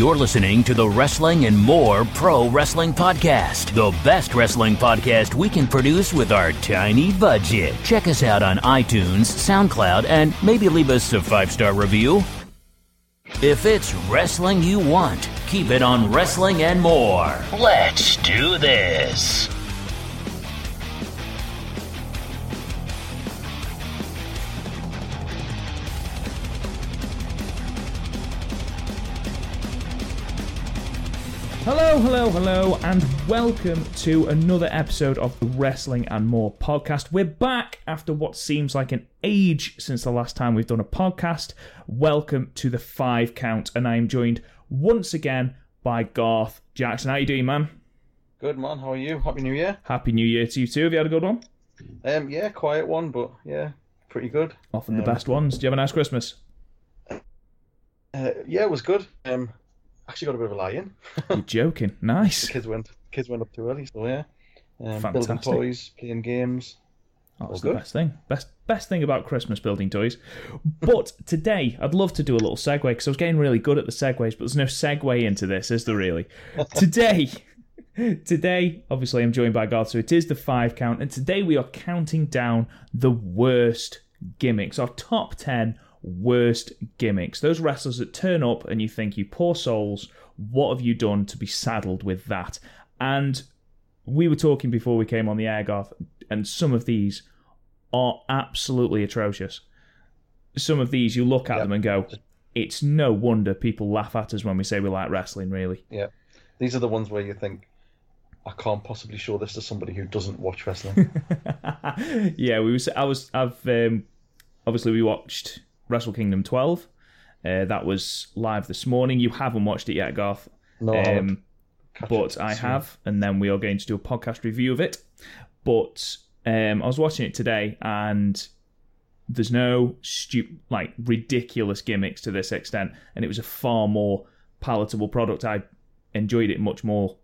You're listening to the Wrestling and More Pro Wrestling Podcast, the best wrestling podcast we can produce with our tiny budget. Check us out on iTunes, SoundCloud, and maybe leave us a five star review. If it's wrestling you want, keep it on Wrestling and More. Let's do this. Hello, hello, hello, and welcome to another episode of the Wrestling and More podcast. We're back after what seems like an age since the last time we've done a podcast. Welcome to the five count, and I am joined once again by Garth Jackson. How you doing, man? Good man, how are you? Happy New Year. Happy New Year to you too. Have you had a good one? Um, yeah, quiet one, but yeah, pretty good. Often the best ones. Do you have a nice Christmas? Uh, yeah, it was good. Um, actually got a bit of a lie in. You're joking. Nice. kids went, kids went up too early, so yeah. Um, building toys, playing games. That's All the best thing. Best best thing about Christmas building toys. But today, I'd love to do a little segue because I was getting really good at the segues, but there's no segue into this, is there really? today, today, obviously, I'm joined by Garth, so it is the five count, and today we are counting down the worst gimmicks, our top ten worst gimmicks. Those wrestlers that turn up and you think, you poor souls, what have you done to be saddled with that? And we were talking before we came on the air, Garth, and some of these are absolutely atrocious. Some of these, you look at Yeah. them and go, it's no wonder people laugh at us when we say we like wrestling, really. Yeah, these are the ones where you think, I can't possibly show this to somebody who doesn't watch wrestling. yeah, we was. I was. I've um, obviously we watched Wrestle Kingdom 12. Uh, that was live this morning. You haven't watched it yet, Garth. No, Um, Catch but I have, and then we are going to do a podcast review of it. But um, I was watching it today, and there's no stu- like ridiculous gimmicks to this extent, and it was a far more palatable product. I enjoyed it much more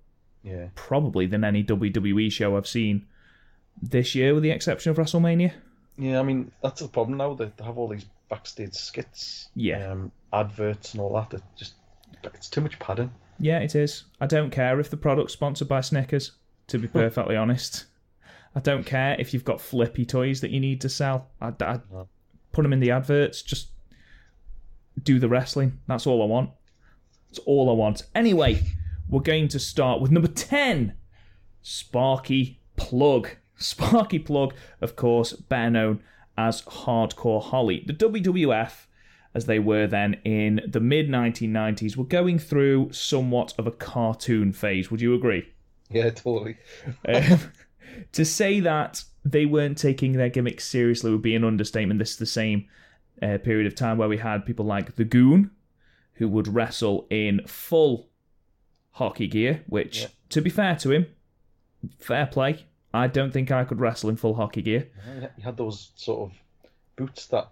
Yeah, probably than any WWE show I've seen this year, with the exception of WrestleMania. yeah. I mean, that's the problem now. They have all these backstage skits, Yeah. um, adverts and all that. It just it's too much padding. Yeah, it is. I don't care if the product's sponsored by Snickers, to be perfectly honest. I don't care if you've got flippy toys that you need to sell. I, I No. put them in the adverts. Just do the wrestling. That's all I want. That's all I want. Anyway, we're going to start with number 10 Sparky Plug. Sparky Plug, of course, better known as Hardcore Holly. The WWF, as they were then in the mid 1990s, were going through somewhat of a cartoon phase. Would you agree? Yeah, totally. Um, to say that they weren't taking their gimmicks seriously would be an understatement. This is the same uh, period of time where we had people like the Goon, who would wrestle in full hockey gear, which, Yeah. to be fair to him, fair play. I don't think I could wrestle in full hockey gear. He had those sort of boots that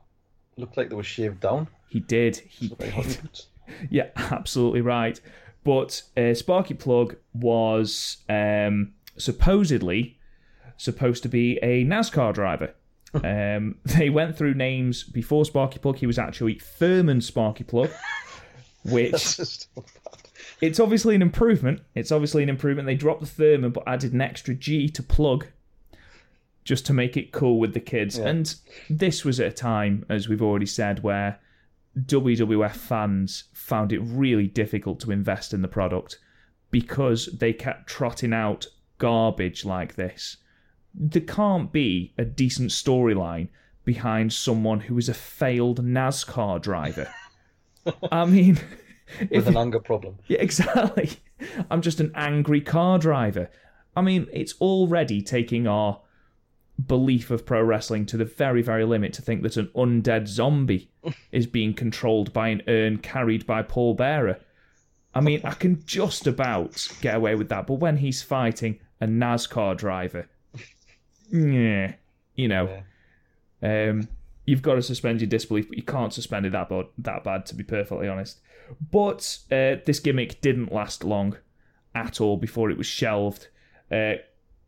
looked like they were shaved down. He did. He Looked like hockey did. Yeah, absolutely right. But uh, Sparky Plug was um, supposedly supposed to be a NASCAR driver. um, they went through names before Sparky Plug. He was actually Thurman Sparky Plug, which it's obviously an improvement. It's obviously an improvement. They dropped the Thurman but added an extra G to Plug just to make it cool with the kids. Yeah. And this was at a time, as we've already said, where WWF fans found it really difficult to invest in the product because they kept trotting out garbage like this. There can't be a decent storyline behind someone who is a failed NASCAR driver. I mean, if with an anger problem. yeah, exactly. I'm just an angry car driver. I mean, it's already taking our belief of pro wrestling to the very, very limit to think that an undead zombie is being controlled by an urn carried by Paul Bearer. I mean, I can just about get away with that, but when he's fighting a NASCAR driver, yeah, you know, um, you've got to suspend your disbelief, but you can't suspend it that bad, that bad, to be perfectly honest. But uh, this gimmick didn't last long at all before it was shelved. Uh,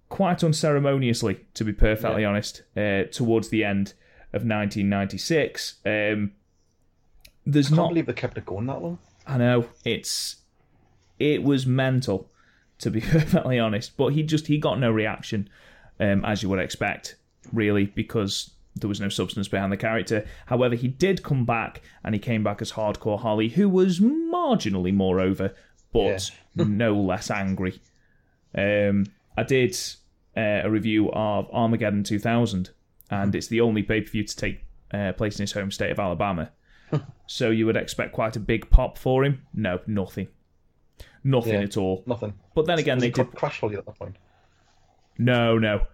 quite unceremoniously, to be perfectly honest, uh, towards the end of 1996. Um, there's I can't not believe they kept it going that long. I know it's It was mental, to be perfectly honest. But he just he got no reaction, um, as you would expect, really, because there was no substance behind the character. However, he did come back, and he came back as Hardcore Holly, who was marginally more over, but no less angry. Um, I did uh, a review of Armageddon 2000, and it's the only pay per view to take uh, place in his home state of Alabama. so you would expect quite a big pop for him. No, nothing. Nothing Yeah. at all. Nothing. But then again, Was they he did. cra- Crash Holly at that point. No, no.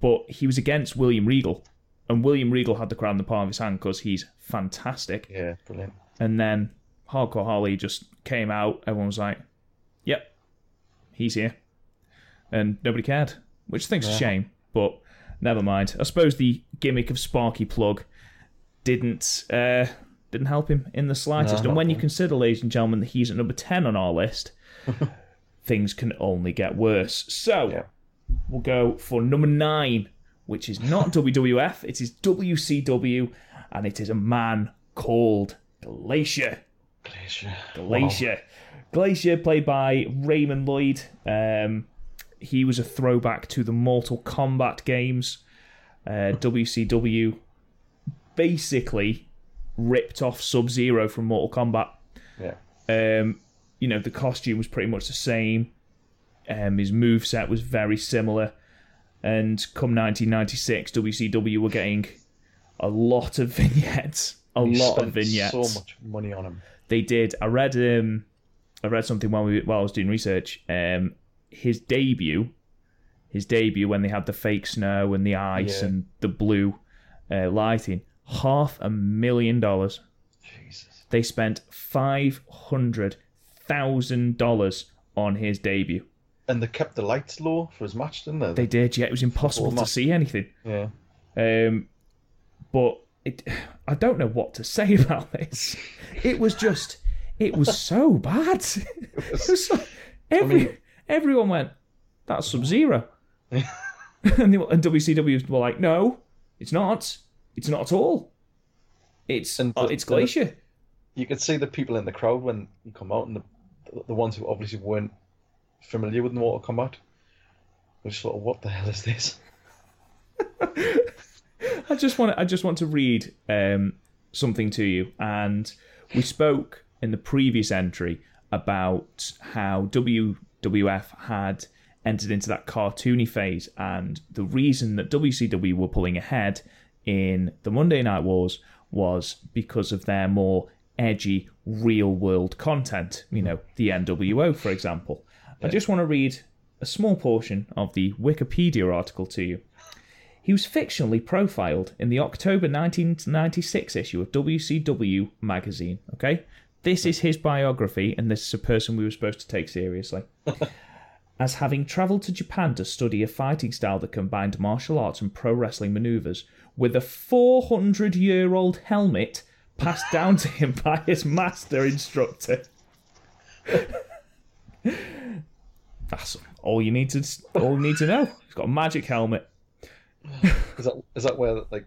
But he was against William Regal. And William Regal had the crown in the palm of his hand because he's fantastic. Yeah, brilliant. And then Hardcore Holly just came out. Everyone was like, yep, he's here. And nobody cared, which I think's a shame. But never mind. I suppose the gimmick of Sparky Plug didn't uh, didn't help him in the slightest. No, and when you consider, ladies and gentlemen, that he's at number 10 on our list, things can only get worse. So Yeah. we'll go for number nine, which is not WWF, it is WCW, and it is a man called Glacier. Glacier. Glacier. Glacier, played by Raymond Lloyd. Um, he was a throwback to the Mortal Kombat games. Uh, WCW basically ripped off Sub Zero from Mortal Kombat. Yeah. Um, you know, the costume was pretty much the same. Um, his move set was very similar. And come 1996, WCW were getting a lot of vignettes. A lot of vignettes. So much money on them. They did. I read. Um, I read something while we while I was doing research. Um, his debut, his debut when they had the fake snow and the ice Yeah. and the blue uh, lighting, half a million dollars. Jesus. They spent five hundred thousand dollars on his debut. And they kept the lights low for his match, didn't they? They did. Yeah, it was impossible to see anything. Yeah. Um, but it, I don't know what to say about this. It was just, it was so bad. It was so, every mean- everyone went, "That's Sub Zero," and, they, and WCW were like, "No, it's not. It's not at all. It's And uh, it's Glacier." You could see the people in the crowd when you come out, and the the ones who obviously weren't familiar with Mortal Kombat were just of, what the hell is this? I just want I just want to read um, something to you, and we spoke in the previous entry about how WWF had entered into that cartoony phase, and the reason that WCW were pulling ahead in the Monday Night Wars was because of their more edgy, real world content. You know, the NWO, for example. I just want to read a small portion of the Wikipedia article to you. He was fictionally profiled in the October 1996 issue of WCW magazine. Okay? This is his biography, and this is a person we were supposed to take seriously. As having travelled to Japan to study a fighting style that combined martial arts and pro wrestling maneuvers with a 400 year old helmet passed down to him by his master instructor. That's all you need to all you need to know. He's got a magic helmet. Is that is that where like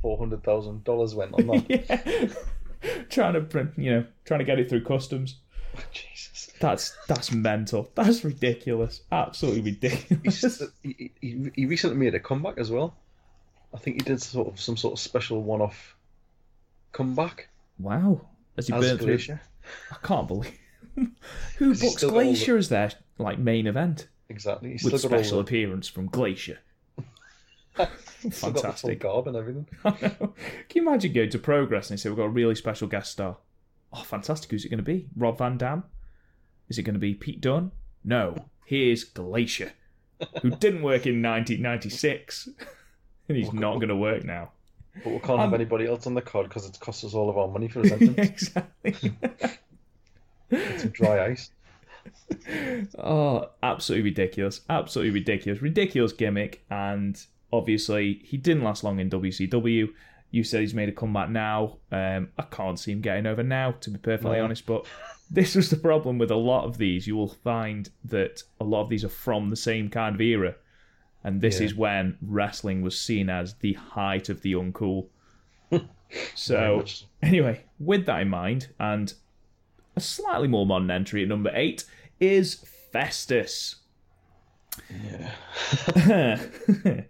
four hundred thousand dollars went on that? yeah. trying to print, you know, trying to get it through customs. Jesus. That's that's mental. That's ridiculous. Absolutely ridiculous. He, he, he recently made a comeback as well. I think he did sort of some sort of special one-off comeback wow. as he as burnt through? I can't believe. Who books the- Glacier as their like main event Exactly. He's with special the, appearance from Glacier? Fantastic. garb and everything. Can you imagine going to Progress and they say we've got a really special guest star? Oh, fantastic! Who's it going to be? Rob Van Dam? Is it going to be Pete Dunne? No. Here's Glacier, who didn't work in 1996, and he's not going to work now. But we can't Um, have anybody else on the card because it's cost us all of our money for his entrance. exactly. Some dry ice. Oh, absolutely ridiculous. Absolutely ridiculous. Ridiculous gimmick. And obviously, he didn't last long in WCW. You said he's made a comeback now. Um, I can't see him getting over now, to be perfectly No. honest. But this was the problem with a lot of these. You will find that a lot of these are from the same kind of era. And this Yeah. is when wrestling was seen as the height of the uncool. Very so, much so. Anyway, with that in mind, and a slightly more modern entry at number eight is Festus. Yeah.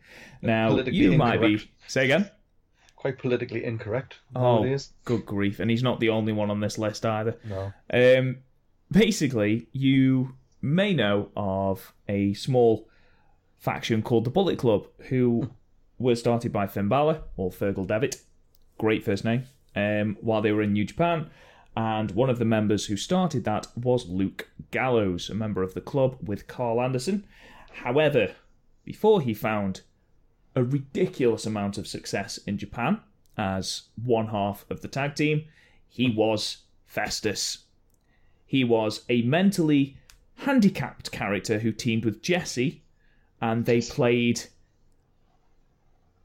now, you might be. Say again? Quite politically incorrect Oh, good grief. And he's not the only one on this list either. No. Um, basically, you may know of a small faction called the Bullet Club, who were started by Finn Balor, or Fergal Devitt. Great first name. Um, while they were in New Japan. And one of the members who started that was Luke Gallows, a member of the club with Karl Anderson. However, before he found a ridiculous amount of success in Japan as one half of the tag team, he was Festus. He was a mentally handicapped character who teamed with Jesse, and they played.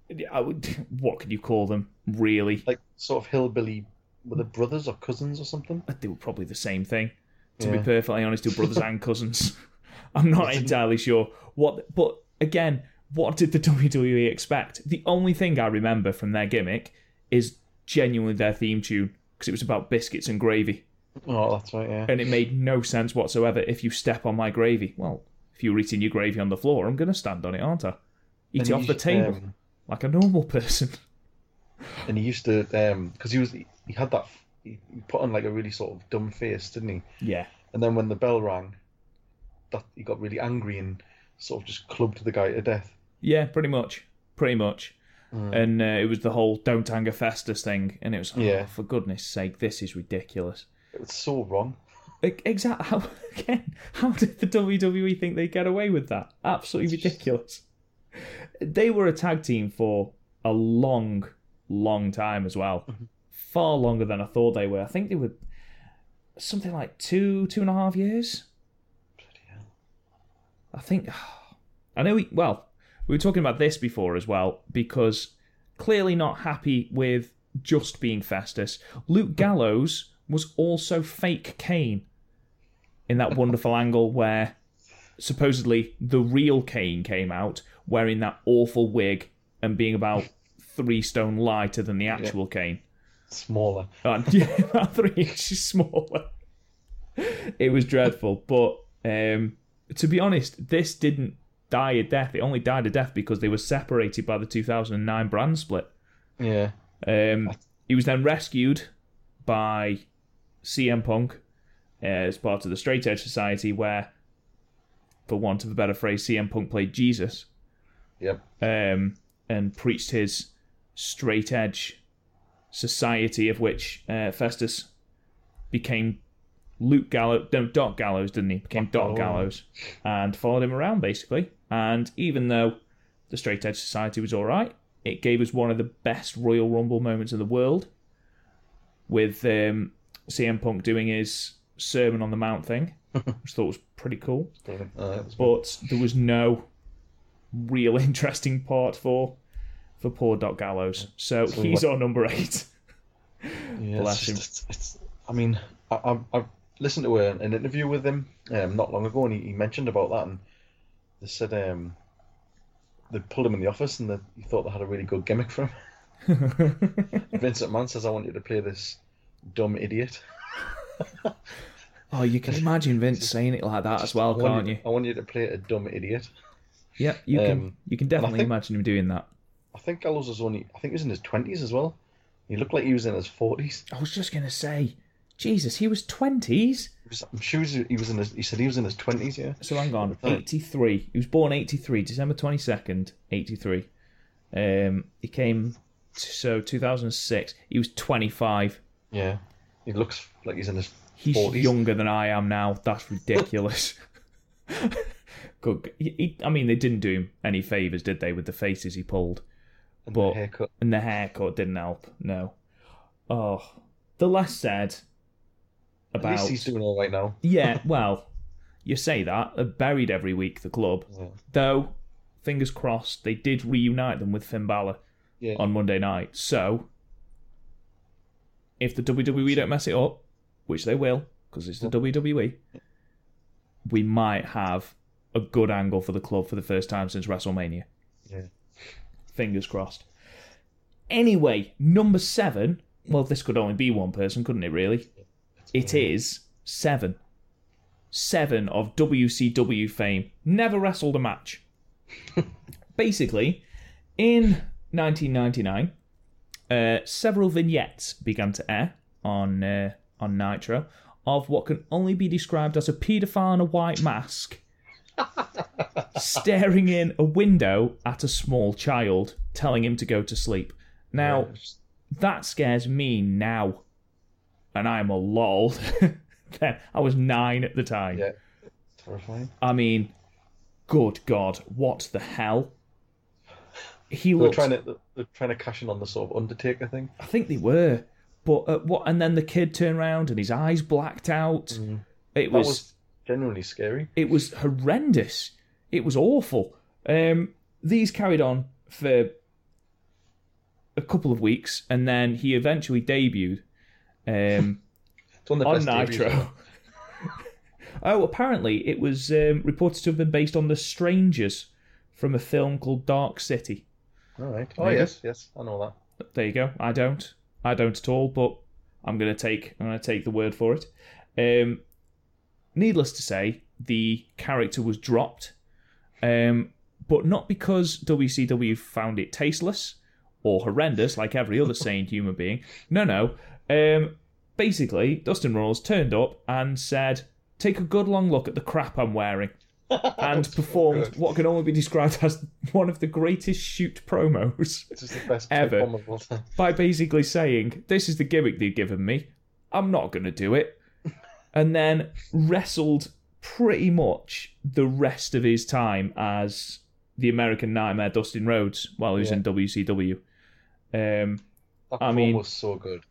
Would, what could you call them? Really, Like sort of hillbilly were they brothers or cousins or something? they were probably the same thing. To Yeah. be perfectly honest, they were brothers and cousins. I'm not entirely sure what, but again, what did the WWE expect? The only thing I remember from their gimmick is genuinely their theme tune because it was about biscuits and gravy. Oh, that's right, yeah. and it made no sense whatsoever. If you step on my gravy, well, if you're eating your gravy on the floor, I'm going to stand on it, aren't I? Eat And it off the used- table um, like a normal person. and he used to, um, because he was, he had that, he put on like a really sort of dumb face, didn't he? Yeah, And then when the bell rang, that he got really angry and sort of just clubbed the guy to death. yeah, pretty much, pretty much. And uh, it was the whole "Don't anger Festus" thing, and it was, oh, Yeah. for goodness' sake, this is ridiculous. It was so wrong. Exactly. How again? How did the WWE think they get away with that? Absolutely ridiculous. They were a tag team for a long, long time as well. Far longer than I thought they were. I think they were something like two, two and a half years. I think. I know. We, well, we were talking about this before as well because clearly not happy with just being Festus. Luke Gallows was also fake Kane in that wonderful angle where supposedly the real Kane came out wearing that awful wig and being about three stone lighter than the actual Kane. Smaller. Yeah, about three inches smaller. It was dreadful, but um, to be honest, this didn't die a death. It only died a death because they were separated by the 2009 brand split. Yeah. Um, he was then rescued by CM Punk uh, as part of the Straight Edge Society, where, for want of a better phrase, CM Punk played Jesus Yep. um, and preached his straight edge society, of which uh, Festus became Luke Gallows, no, Doc Gallows, didn't he? Became Doc Gallows. Gallows and followed him around basically. And even though the Straight Edge Society was all right, it gave us one of the best Royal Rumble moments in the world, with um, CM Punk doing his Sermon on the Mount thing, which I thought was pretty cool Uh, was but there was no real interesting part for for poor Doc Gallows. So, So he's what- our number eight. Yeah, Bless it's him. just, it's, it's, I mean, I, I, I've listened to an interview with him um, not long ago, and he, he mentioned about that, and they said um, they pulled him in the office, and they, he thought they had a really good gimmick for him. Vince McMahon says, "I want you to play this dumb idiot." Oh, you can imagine Vince saying it like that as well, I can't you, you? I want you to play a dumb idiot. Yeah, you can. Um, You can definitely think- imagine him doing that. I think Gallows was only, I think he was in his twenties as well. He looked like he was in his forties. I was just gonna say, Jesus, he was twenties. I'm sure he was- he was in his. He said he was in his twenties. Yeah. So hang on, eighty three. He was born eighty three, December twenty second, eighty three. Um, he came so two thousand six. He was twenty five. Yeah. He looks like he's in his He's 40s. younger than I am now. That's ridiculous. Good. He, he- I mean, they didn't do him any favors, did they, with the faces he pulled? And But the haircut. and the haircut didn't help. No. Oh, the less said about. At least he's doing all right now. yeah. Well, you say that they're buried every week. The club, Yeah. though, fingers crossed, they did reunite them with Finn Balor Yeah. on Monday night. So, if the WWE don't mess it up, which they will, because it's the WWE, we might have a good angle for the club for the first time since WrestleMania. Yeah. Fingers crossed. Anyway, number seven. Well, this could only be one person, couldn't it? Really, it is seven. Seven of WCW fame, never wrestled a match. Basically, in 1999, uh, several vignettes began to air on uh, on Nitro of what can only be described as a paedophile in a white mask staring in a window at a small child, telling him to go to sleep. Now, that scares me now, and I'm a then I was nine at the time. Yeah. Terrifying. I mean, good God, what the hell? He They're looked. trying to they're trying to cash in on the sort of Undertaker thing. I think they were, but uh, what? And then the kid turned around and his eyes blacked out. It Mm. That was, was genuinely scary. it was horrendous. It was awful. Um, these carried on for a couple of weeks, and then he eventually debuted um, It's one of the on best debuts. Nitro. oh, apparently it was um, reported to have been based on The Strangers from a film called Dark City. All right. Oh Maybe. yes, yes, I know that. There you go. I don't. I don't at all. But I'm gonna take. I'm gonna take the word for it. Um, needless to say, the character was dropped, um, but not because WCW found it tasteless or horrendous like every other sane human being. No, no. Um, basically, Dustin Runnels turned up and said, "Take a good long look at the crap I'm wearing." And performed good. what can only be described as one of the greatest shoot promos This is the best Ever. pipe bomb of all time. by basically saying, This is the gimmick they've given me. I'm not going to do it. And then wrestled pretty much the rest of his time as the American Nightmare Dustin Rhodes while he was Yeah. in WCW. Um, That I mean- was so good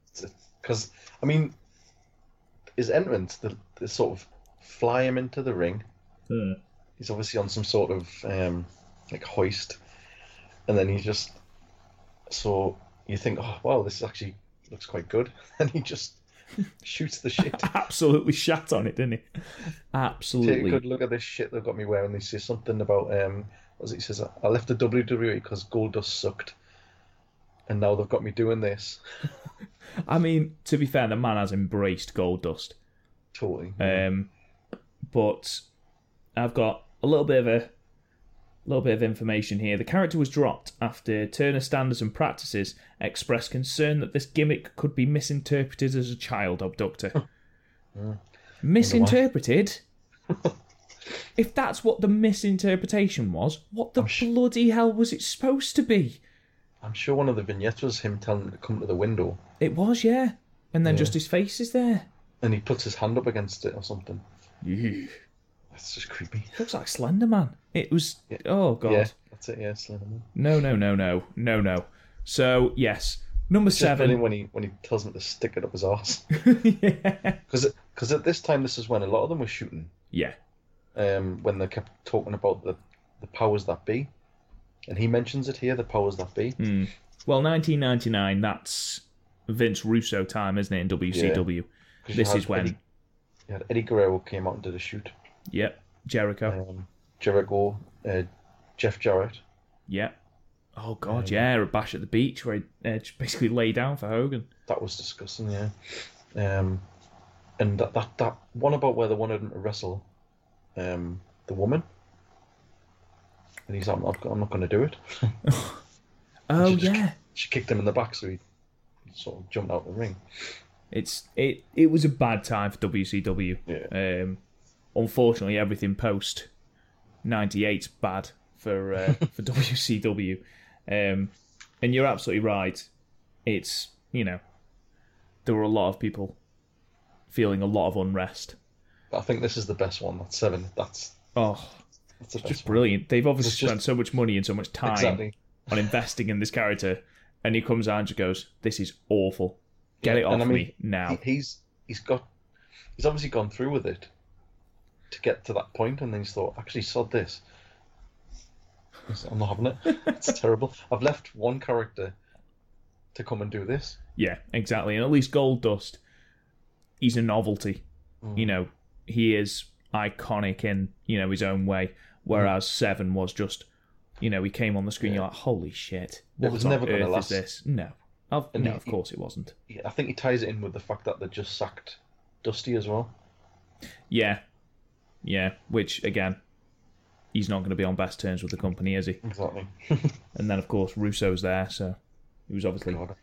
because I mean, his entrance, the, the sort of fly him into the ring. He's obviously on some sort of um, like hoist, and then he just so you think, oh wow, this actually looks quite good, and he just shoots the shit. absolutely shat on it, didn't he? Absolutely. Take a good look at this shit they've got me wearing. They say something about um, what it? He says I left the WWE because Goldust sucked, and now they've got me doing this. I mean, to be fair, the man has embraced Goldust. Totally. Um, but I've got a little bit of a little bit of information here. The character was dropped after Turner standards and practices expressed concern that this gimmick could be misinterpreted as a child abductor. Hmm. misinterpreted? if that's what the misinterpretation was, what the bloody hell was it supposed to be? I'm sure one of the vignettes was him telling him to come to the window, It was, yeah. And then just his face is there. and he puts his hand up against it or something. Ew. That's just creepy. Looks like Slender Man. It was. Oh god. Yeah, that's it. Yeah, Slenderman. No, no, no, no, no, no. So yes, number It's seven. when he when he tells him to stick it up his arse. yeah. Because at this time, this is when a lot of them were shooting. yeah, Um, when they kept talking about the the powers that be, and he mentions it here, the powers that be. Hmm. Well, 1999. That's Vince Russo time, isn't it? In WCW. you This had is when. Eddie, you Eddie Guerrero came out and did a shoot. Yep. Jericho. Um, Jericho, uh, Jeff Jarrett. Yep. Oh god, yeah, a bash at the beach where he uh, basically lay down for Hogan. That was disgusting, yeah. Um, and that, that that one about where they wanted him to wrestle, um, the woman. And he's like, I'm not, I'm not going to do it. Oh She yeah. She kicked him in the back, so he sort of jumped out of the ring. It's it. It was a bad time for WCW. Yeah. Um, unfortunately, everything post '98's bad for uh, for WCW. Um, and you're absolutely right. It's you know there were a lot of people feeling a lot of unrest. I think this is the best one. That's seven. That's Oh, that's just one. brilliant! They've obviously It's just- spent so much money and so much time Exactly. on investing in this character, and he comes out and just goes, "This is awful. Get it Yeah, off I mean, me now." He's he's got he's obviously gone through with it to get to that point, and then he's thought, actually, sod this. I'm not having it. It's terrible. I've left one character to come and do this. Yeah, exactly. And at least Goldust, he's a novelty. Mm. You know, he is iconic in you know his own way. Whereas Seven was just, you know, he came on the screen. You're like, holy shit, what was on never gonna earth last. is this? No, no, he- of course it wasn't. Yeah, I think he ties it in with the fact that they just sacked Dusty as well. Yeah, Yeah, which again, he's not going to be on best terms with the company, is he? Exactly. And then of course Russo's there, so he was obviously God.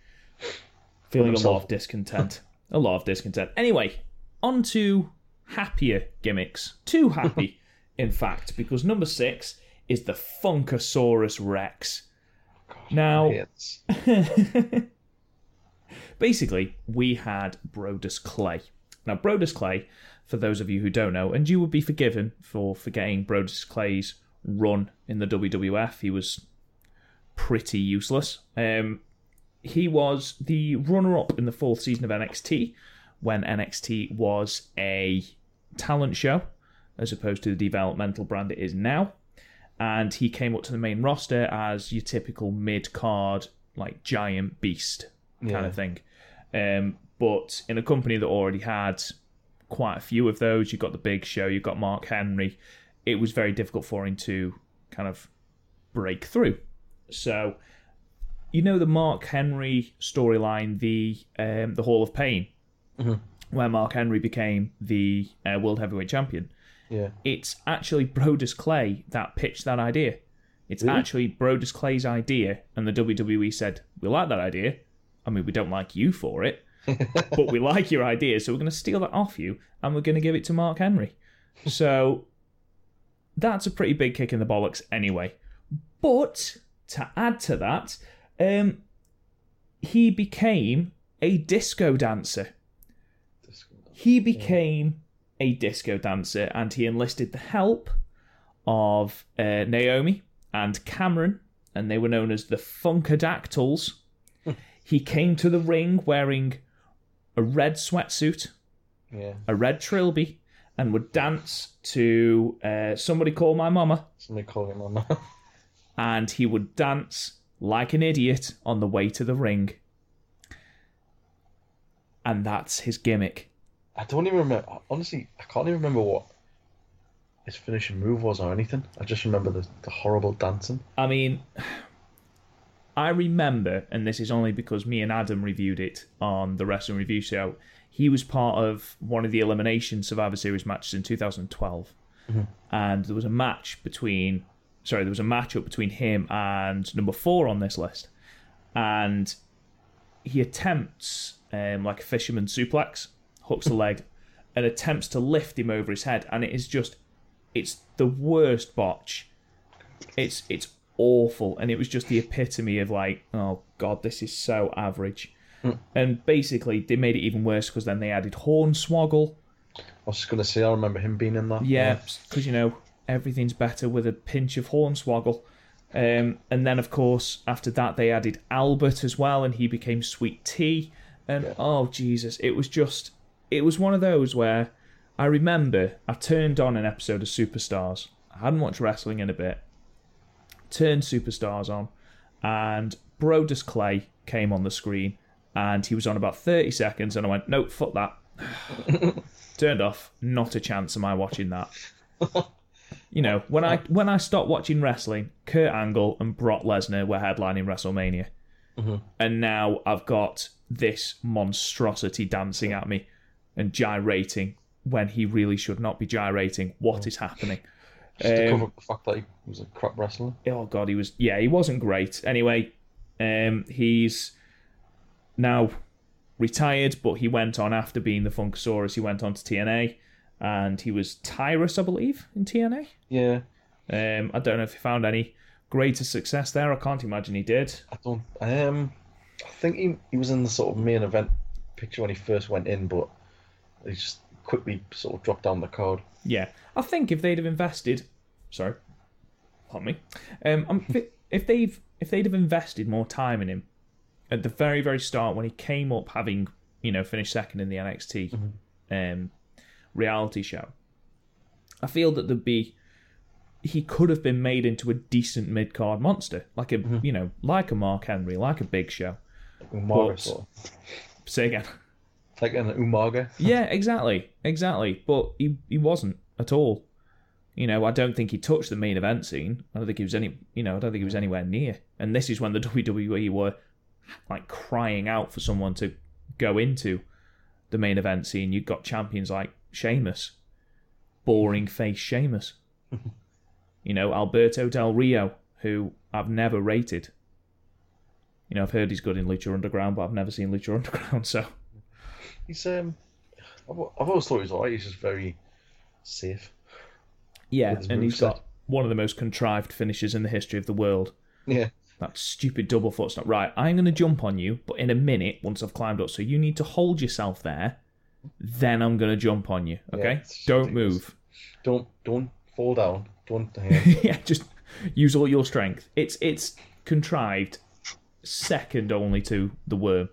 feeling a lot of discontent. a lot of discontent. Anyway, on to happier gimmicks. Too happy, in fact, because number six is the Funkasaurus Rex. Now, basically, we had Brodus Clay. Now, Brodus Clay, for those of you who don't know, and you would be forgiven for forgetting Brodus Clay's run in the WWF, he was pretty useless. Um, he was the runner up in the fourth season of NXT when NXT was a talent show as opposed to the developmental brand it is now. And he came up to the main roster as your typical mid card, like giant beast kind Yeah. of thing. Um, but in a company that already had quite a few of those, you've got the big show, you've got Mark Henry, it was very difficult for him to kind of break through. So, you know the Mark Henry storyline, the um, the Hall of Pain, where Mark Henry became the uh, World Heavyweight Champion. Yeah. It's actually Brodus Clay that pitched that idea. It's Really? actually Brodus Clay's idea, and the WWE said, "We like that idea. I mean, we don't like you for it, but we like your idea, so we're going to steal that off you, and we're going to give it to Mark Henry." So that's a pretty big kick in the bollocks, anyway. But to add to that, um, he became a disco dancer. He became a disco dancer and he enlisted the help of uh, Naomi and Cameron, and they were known as the Funkadactyls. he came to the ring wearing a red sweatsuit, Yeah. a red trilby, and would dance to uh, Somebody Call My Mama, Somebody call on that. and he would dance like an idiot on the way to the ring. And that's his gimmick. I don't even remember. Honestly, I can't even remember what his finishing move was or anything. I just remember the, the horrible dancing. I mean, I remember, and this is only because me and Adam reviewed it on the Wrestling Review Show. He was part of one of the Elimination Survivor Series matches in 2012, and there was a match between, sorry, there was a matchup between him and number four on this list, and he attempts um, like a fisherman suplex, hooks the leg, and attempts to lift him over his head, and it is just, it's the worst botch. It's it's awful and it was just the epitome of like oh god this is so average. And basically they made it even worse because then they added hornswoggle. I was just gonna say, I remember him being in that. yeah because you know everything's better with a pinch of hornswoggle. Um, and then of course after that they added albert as well and he became sweet tea. And oh jesus it was just it was one of those where i remember i turned on an episode of superstars. I hadn't watched wrestling in a bit turned superstars on. And brodus clay came on the screen and he was on about 30 seconds and i went nope fuck that. Turned off. Not a chance am i watching that. You know when i when i stopped watching wrestling kurt angle and brock lesnar were headlining wrestlemania. Mm-hmm. And now i've got this monstrosity dancing at me and gyrating when he really should not be gyrating. What mm. is happening Just to Um, cover up the fact that he was a crap wrestler. oh god he was yeah he wasn't great anyway um he's now retired but he went on after being the funkasaurus he went on to tna and he was tyrus i believe in tna Yeah. um i don't know if he found any greater success there i can't imagine he did I don't. Um, I think he he was in the sort of main event picture when he first went in, but he just quickly sort of dropped down the card. yeah. I think if they'd have invested sorry pardon me um I'm, if they've if they'd have invested more time in him at the very very start when he came up having you know finished second in the NXT um, reality show I feel that there'd be he could have been made into a decent mid card monster like a you know like a Mark Henry like a Big Show. Umaga But- say again Like an Umaga. yeah exactly exactly but he he wasn't at all you know I don't think he touched the main event scene I don't think he was any you know I don't think he was anywhere near and this is when the WWE were like crying out for someone to go into the main event scene you've got champions like Sheamus boring face Sheamus. you know, Alberto Del Rio, who I've never rated. You know, I've heard he's good in Lucha Underground, but I've never seen Lucha Underground, so He's um, I've, I've always thought he's was alright. He's just very safe. yeah, and he's got one of the most contrived finishes in the history of the world. Yeah. That stupid double foot stop. Right, I'm going to jump on you, but in a minute, once I've climbed up, so you need to hold yourself there. Then I'm going to jump on you. Okay, it's don't move. Don't don't fall down. Don't. Yeah. yeah, just use all your strength. It's it's contrived, second only to the worm.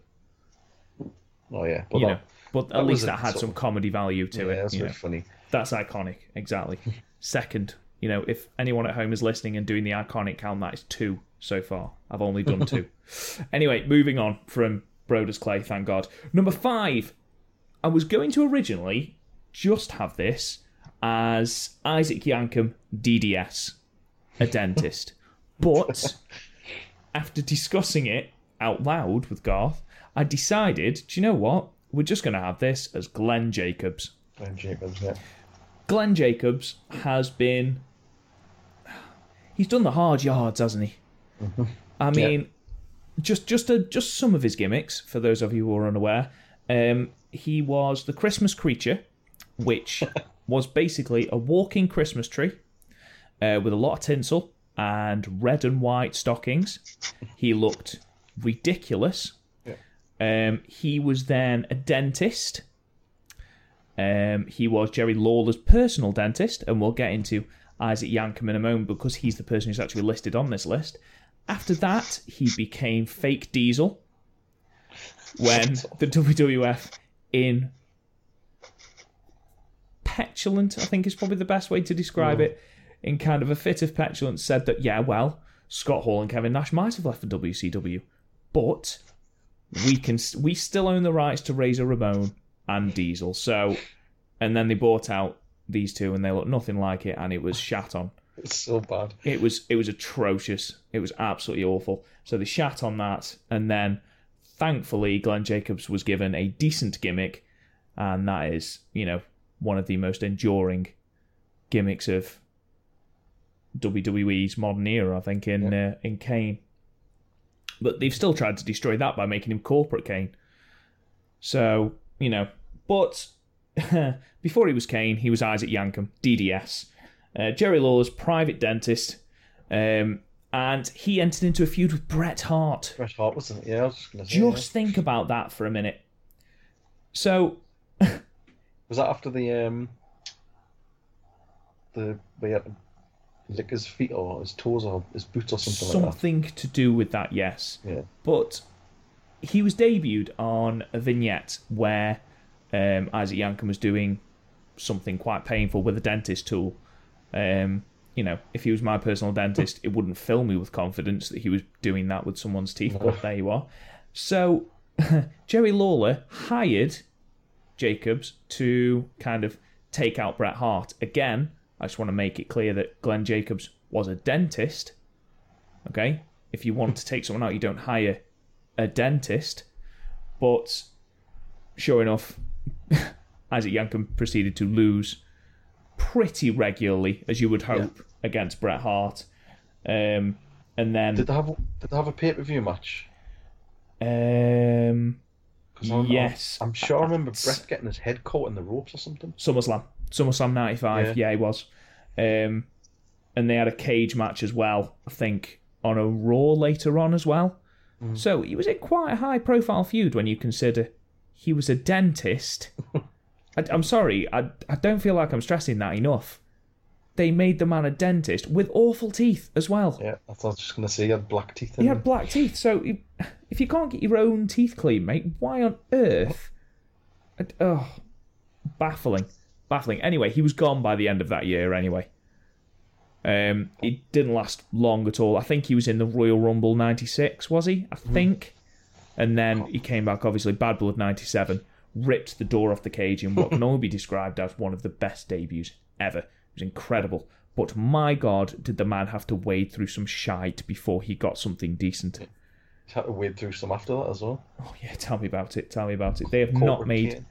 Oh yeah. But You that, know, but at least that had some comedy value to yeah, it. that's you very know. funny. That's iconic, exactly. Second, you know, if anyone at home is listening and doing the iconic count, that is two so far. I've only done two. anyway, moving on from Brodus Clay, thank God. Number five, I was going to originally just have this as Isaac Yankem, DDS, a dentist. But after discussing it out loud with Garth, I decided, do you know what? We're just going to have this as Glenn Jacobs. Glenn Jacobs. Yeah. Glenn Jacobs has been. He's done the hard yards, hasn't he? I mean, just just a, just some of his gimmicks for those of you who are unaware. Um, he was the Christmas creature, which was basically a walking Christmas tree uh, with a lot of tinsel and red and white stockings. He looked ridiculous. Um, he was then a dentist. Um, he was Jerry Lawler's personal dentist, and we'll get into Isaac Yankem in a moment because he's the person who's actually listed on this list. After that, he became Fake Diesel when the WWF, in petulant, I think is probably the best way to describe it, in kind of a fit of petulance, said that, yeah, well, Scott Hall and Kevin Nash might have left for WCW, but we can we still own the rights to Razor Ramon and Diesel. So, and then they bought out these two, and they looked nothing like it, and it was shat on. It's so bad. It was it was atrocious. It was absolutely awful. So they shat on that, and then thankfully Glenn Jacobs was given a decent gimmick, and that is you know one of the most enduring gimmicks of WWE's modern era. I think in uh, in Kane, but they've still tried to destroy that by making him corporate Kane. So you know, but before he was Kane, he was Isaac Yankem, DDS. Uh, Jerry Lawler's private dentist, um, and he entered into a feud with Bret Hart. Bret Hart wasn't it? Yeah, I was just gonna say. Just think about that for a minute. So. Was that after the um the we had to lick his feet or his toes or his boots or something, like that. something to do with that, yes. Yeah. But he was debuted on a vignette where um, Isaac Yankem was doing something quite painful with a dentist tool. Um, you know, if he was my personal dentist, it wouldn't fill me with confidence that he was doing that with someone's teeth, but there you are. So, Jerry Lawler hired Jacobs to kind of take out Bret Hart. Again, I just want to make it clear that Glenn Jacobs was a dentist. Okay? If you want to take someone out, you don't hire a dentist. But sure enough, Isaac Yankem proceeded to lose pretty regularly, as you would hope, against Bret Hart. Um, and then, Did they have did they have a pay per view match? um, I'm- yes, I'm, I'm sure I remember Bret getting his head caught in the ropes or something. SummerSlam, SummerSlam '95. Yeah. Yeah. he was. Um, and they had a cage match as well. I think on a Raw later on as well. So he was in quite a high profile feud when you consider he was a dentist. I, I'm sorry, I I don't feel like I'm stressing that enough. They made the man a dentist with awful teeth as well. Yeah, I thought I was just gonna say he had black teeth in He had black teeth, so if you can't get your own teeth clean, mate, why on earth? Oh, baffling, baffling. Anyway, he was gone by the end of that year. Anyway, um, it didn't last long at all. I think he was in the Royal Rumble '96, was he? I think, and then he came back. Obviously, Bad Blood '97 ripped the door off the cage in what can only be described as one of the best debuts ever. It was incredible. But my God, did the man have to wade through some shite before he got something decent? He had to wade through some after that as well. Oh yeah, tell me about it. Tell me about it. They have not made.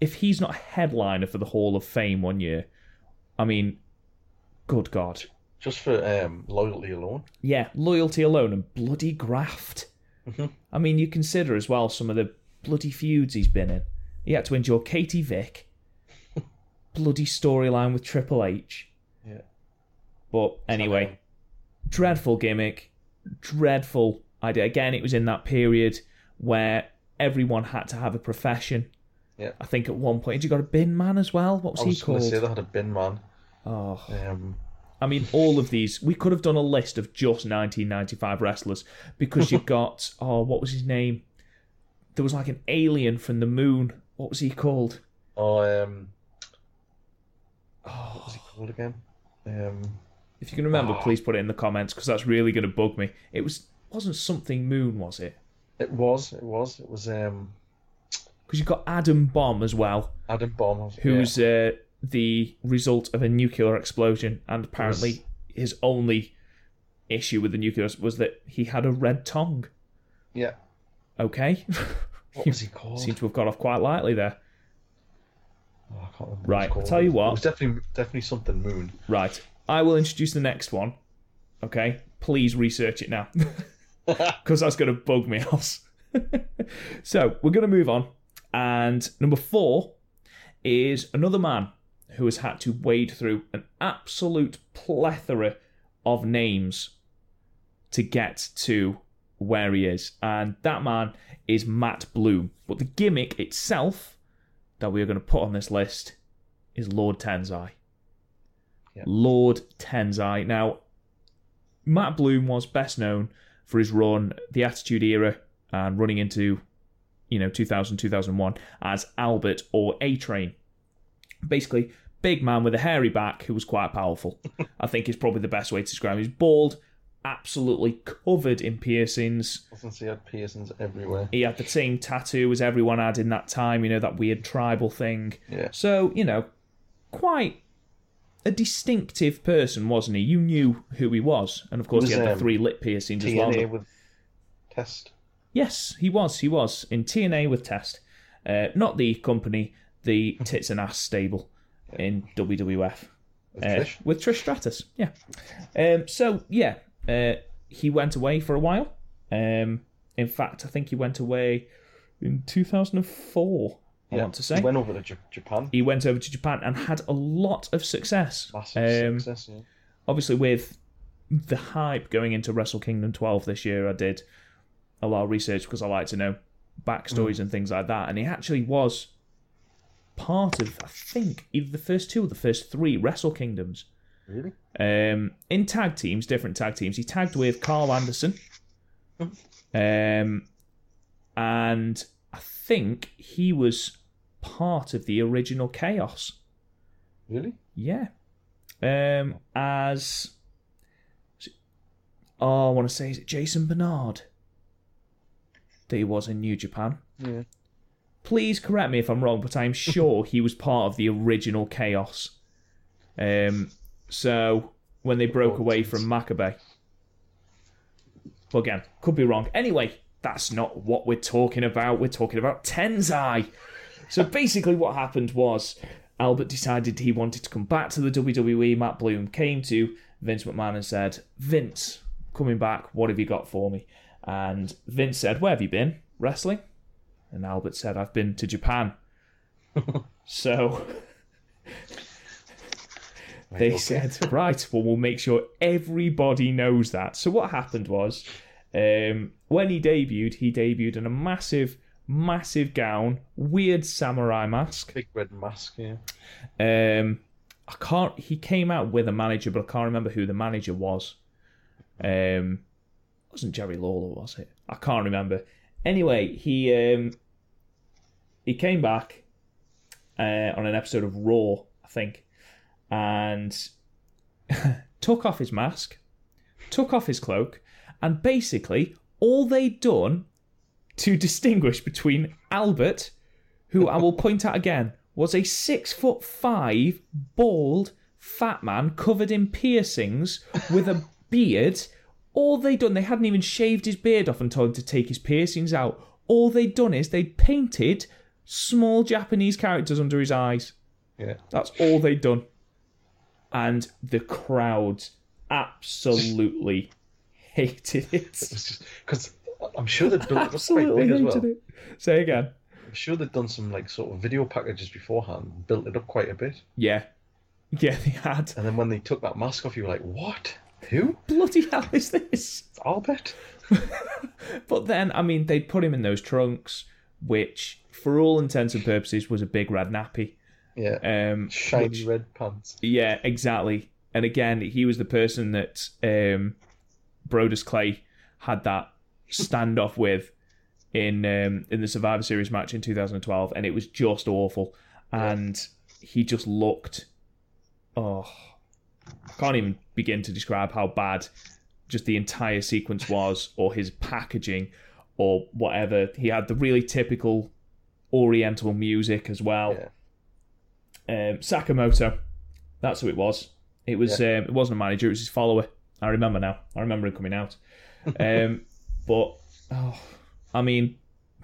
If he's not headliner for the Hall of Fame one year, I mean, good God. Just for um, loyalty alone. Yeah, loyalty alone and bloody graft. Mhm. I mean, you consider as well some of the bloody feuds he's been in. He had to endure Katie Vick, bloody storyline with Triple H. Yeah. But anyway, dreadful gimmick, dreadful idea. Again, it was in that period where everyone had to have a profession. Yeah. I think at one point, you got a bin man as well? What was, I was he going called? to say they had a bin man. Oh, Um, I mean, all of these. We could have done a list of just 1995 wrestlers because you've got oh, what was his name? There was like an alien from the moon. What was he called? oh, um, oh. what Oh, was he called again? Um, if you can remember, Oh. please put it in the comments because that's really going to bug me. It was wasn't something moon, was it? it was, it was, it was um, Because you've got Adam Bomb as well, Adam Bomb. who's uh, the result of a nuclear explosion, and apparently his only issue with the nuclear was that he had a red tongue. yeah. Okay, What was he called? seem to have got off quite lightly there. Oh, I can't remember. Right, I'll tell you what. It was definitely definitely something Moon. Right. I will introduce the next one. Okay? Please research it now. Because that's going to bug me else. so, we're going to move on. And number four is another man who has had to wade through an absolute plethora of names to get to where he is. And that man is Matt Bloom. But the gimmick itself that we are going to put on this list is Lord Tensai. Yeah. Lord Tensai. Now, Matt Bloom was best known for his run, the Attitude Era, and running into, you know, 2000, 2001 as Albert or A Train. Basically, big man with a hairy back who was quite powerful. I think is probably the best way to describe him. He's bald, absolutely covered in piercings. He had piercings everywhere. He had the same tattoo as everyone had in that time, you know, that weird tribal thing. Yeah. So, you know, quite a distinctive person, wasn't he? You knew who he was. And of course, he, had the um, three lip piercings as well. With test. Yes, he was. He was in TNA with Test. Uh, not the company, the Tits and Ass stable in WWF. With Uh, Trish. with Trish Stratus, yeah. Um, so, yeah, uh, he went away for a while. Um, in fact, I think he went away in 2004, I Yeah. want to say. He went over to J- Japan. he went over to Japan and had a lot of success. Massive Um, success. Yeah. Obviously, with the hype going into Wrestle Kingdom 12 this year, I did a lot of research because I like to know backstories Mm. and things like that. And he actually was part of, I think, either the first two or the first three Wrestle Kingdoms. Really? Um, in tag teams, different tag teams. He tagged with Karl Anderson. Um, and I think he was part of the original Chaos. Really? Yeah. Um, as oh, I want to say is it Giant Bernard that he was in New Japan. Yeah. Please correct me if I'm wrong, but I'm sure he was part of the original Chaos. Um, so when they broke away from Makabe. But again, could be wrong. Anyway, that's not what we're talking about. We're talking about Tensai. So basically, what happened was Albert decided he wanted to come back to the WWE. Matt Bloom came to Vince McMahon and said, Vince, coming back, what have you got for me? And Vince said, Where have you been? Wrestling? And Albert said, I've been to Japan. so they said, Right, well, we'll make sure everybody knows that. So what happened was, um, when he debuted, he debuted in a massive, massive gown, weird samurai mask. Big red mask. Yeah. Um, I can't. He came out with a manager, but I can't remember who the manager was. Um, wasn't Jerry Lawler, was it? I can't remember. Anyway, he um, he came back uh, on an episode of Raw, I think, and took off his mask, took off his cloak, and basically all they'd done to distinguish between Albert, who I will point out again was a six foot five, bald, fat man covered in piercings with a beard. All they'd done, they hadn't even shaved his beard off and told him to take his piercings out. All they'd done is they'd painted small Japanese characters under his eyes. Yeah. That's all they'd done. and the crowd absolutely hated it. It was just because I'm sure they'd built it up quite Absolutely big as well. it. Say again. I'm sure they'd done some like sort of video packages beforehand, and built it up quite a bit. Yeah, yeah, they had. And then when they took that mask off, you were like, "What? Who? Bloody hell is this? Albert?" But then, I mean, they put him in those trunks, which, for all intents and purposes, was a big red nappy. Yeah, Um, shiny which- red pants. Yeah, exactly. And again, he was the person that um, Brodus Clay had that standoff with in um, in the Survivor Series match in 2012, and it was just awful. And he just looked, oh, can't even begin to describe how bad just the entire sequence was, or his packaging, or whatever. He had the really typical Oriental music as well Yeah. um, Sakamoto. That's who it was. It was. Um, it wasn't a manager. It was his follower. I remember now. I remember him coming out. Um, but oh, I mean,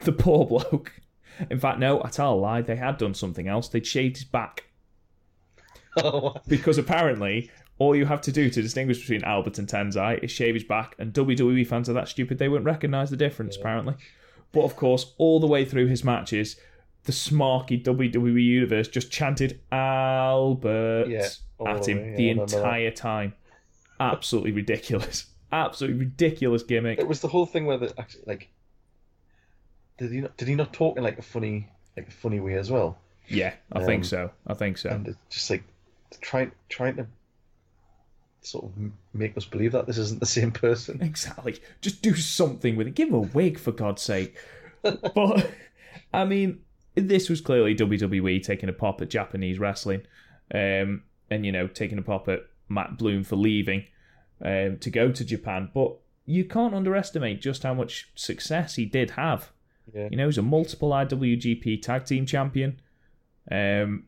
the poor bloke. In fact, no, I tell a lie. They had done something else. They'd shaved his back Oh, because apparently all you have to do to distinguish between Albert and Tensai is shave his back, and WWE fans are that stupid they wouldn't recognise the difference. Apparently, but of course, all the way through his matches, the smarky WWE universe just chanted Albert Yeah, all at him yeah, the remember that. entire time. Absolutely ridiculous. Absolutely ridiculous gimmick. it was the whole thing where the actually like. Did he not? Did he not talk in like a funny, like a funny way as well? Yeah, I think Um, so. I think so. And it's just like trying, trying to sort of make us believe that this isn't the same person. Exactly. Just do something with it. Give him a wig, for God's sake. but, I mean, this was clearly WWE taking a pop at Japanese wrestling. Um, and, you know, taking a pop at Matt Bloom for leaving um, to go to Japan. But you can't underestimate just how much success he did have. Yeah. You know, he's a multiple IWGP tag team champion. Um,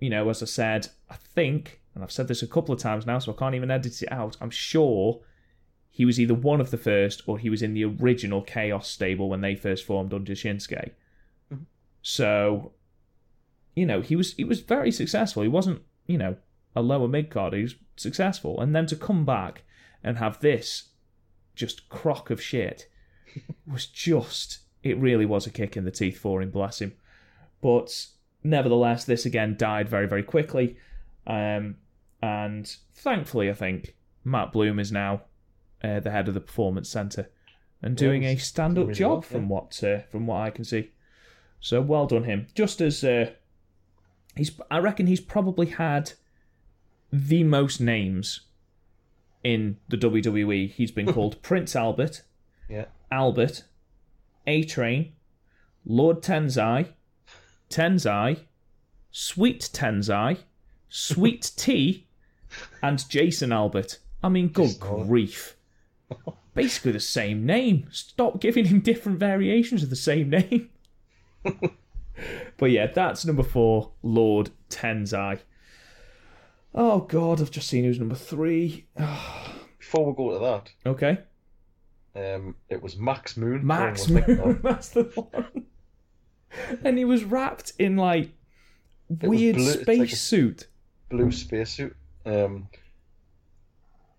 you know, as I said, I think, and I've said this a couple of times now, so I can't even edit it out. I'm sure he was either one of the first or he was in the original Chaos stable when they first formed under Shinsuke. Mhm. So, you know, he was he was very successful. He wasn't, you know, a lower mid card. He was successful, and then to come back and have this just crock of shit was just it really was a kick in the teeth for him. Bless him. But nevertheless, this again died very very quickly. Um, and thankfully, I think Matt Bloom is now uh, the head of the performance center and doing a stand-up really job well, from yeah. what uh, from what I can see. So well done him. Just as uh, he's, I reckon he's probably had the most names in the WWE. He's been called Prince Albert, Yeah. Albert, A Train, Lord Tensai, Tensai, Sweet Tensai, Sweet Tea, and Jason Albert. I mean, good grief. Basically the same name. Stop giving him different variations of the same name. but yeah, that's number four, Lord Tensai. Oh god, I've just seen who's number three. Before we go to that, Okay. um, it was Max Moon. Max everyone was thinking Moon, that's the one. And he was wrapped in like weird blue- space like a- suit. Blue spacesuit. Um,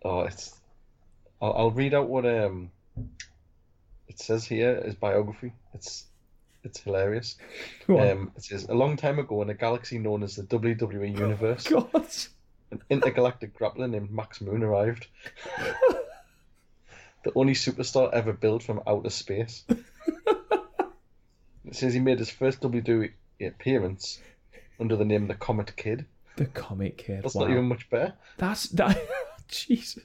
oh, it's. I'll, I'll read out what um. It says here his biography. It's, it's hilarious. Um, it says a long time ago in a galaxy known as the WWE Universe, God. an intergalactic grappler named Max Moon arrived. the only superstar ever built from outer space. it says he made his first WWE appearance under the name the Comet Kid. The comic kid. That's wow. not even much better. That's that. Jesus.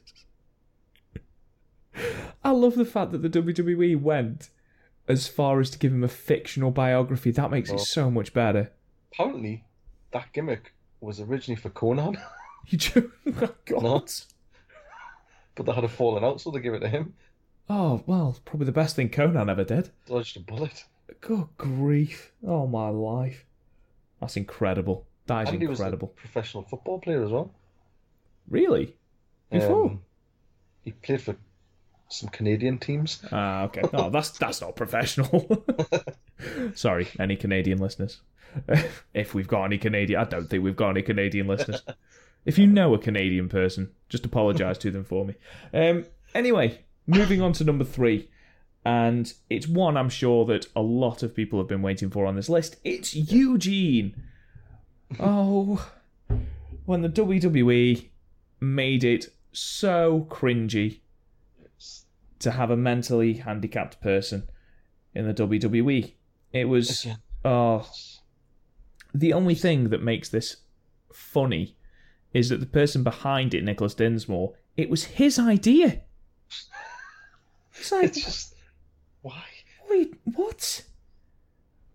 I love the fact that the WWE went as far as to give him a fictional biography. That makes it Oh. so much better. Apparently, that gimmick was originally for Konnan, You jo- oh, God. No. but they had a falling out, so they gave it to him. Oh well, probably the best thing Konnan ever did. Dodged a bullet. Good grief! Oh my life, that's incredible. That is and he was a incredible. professional football player as well. Really? Before? Um, he played for some Canadian teams. Ah, okay. Oh, that's that's not professional. Sorry, any Canadian listeners? if we've got any Canadian, I don't think we've got any Canadian listeners. If you know a Canadian person, just apologise to them for me. Um, anyway, moving on to number three. And it's one I'm sure that a lot of people have been waiting for on this list. It's Eugene. Oh, when the WWE made it so cringy to have a mentally handicapped person in the WWE. It was Again. oh the only thing that makes this funny is that the person behind it, Nicholas Dinsmore, it was his idea. It's like It's just why? Wait, what?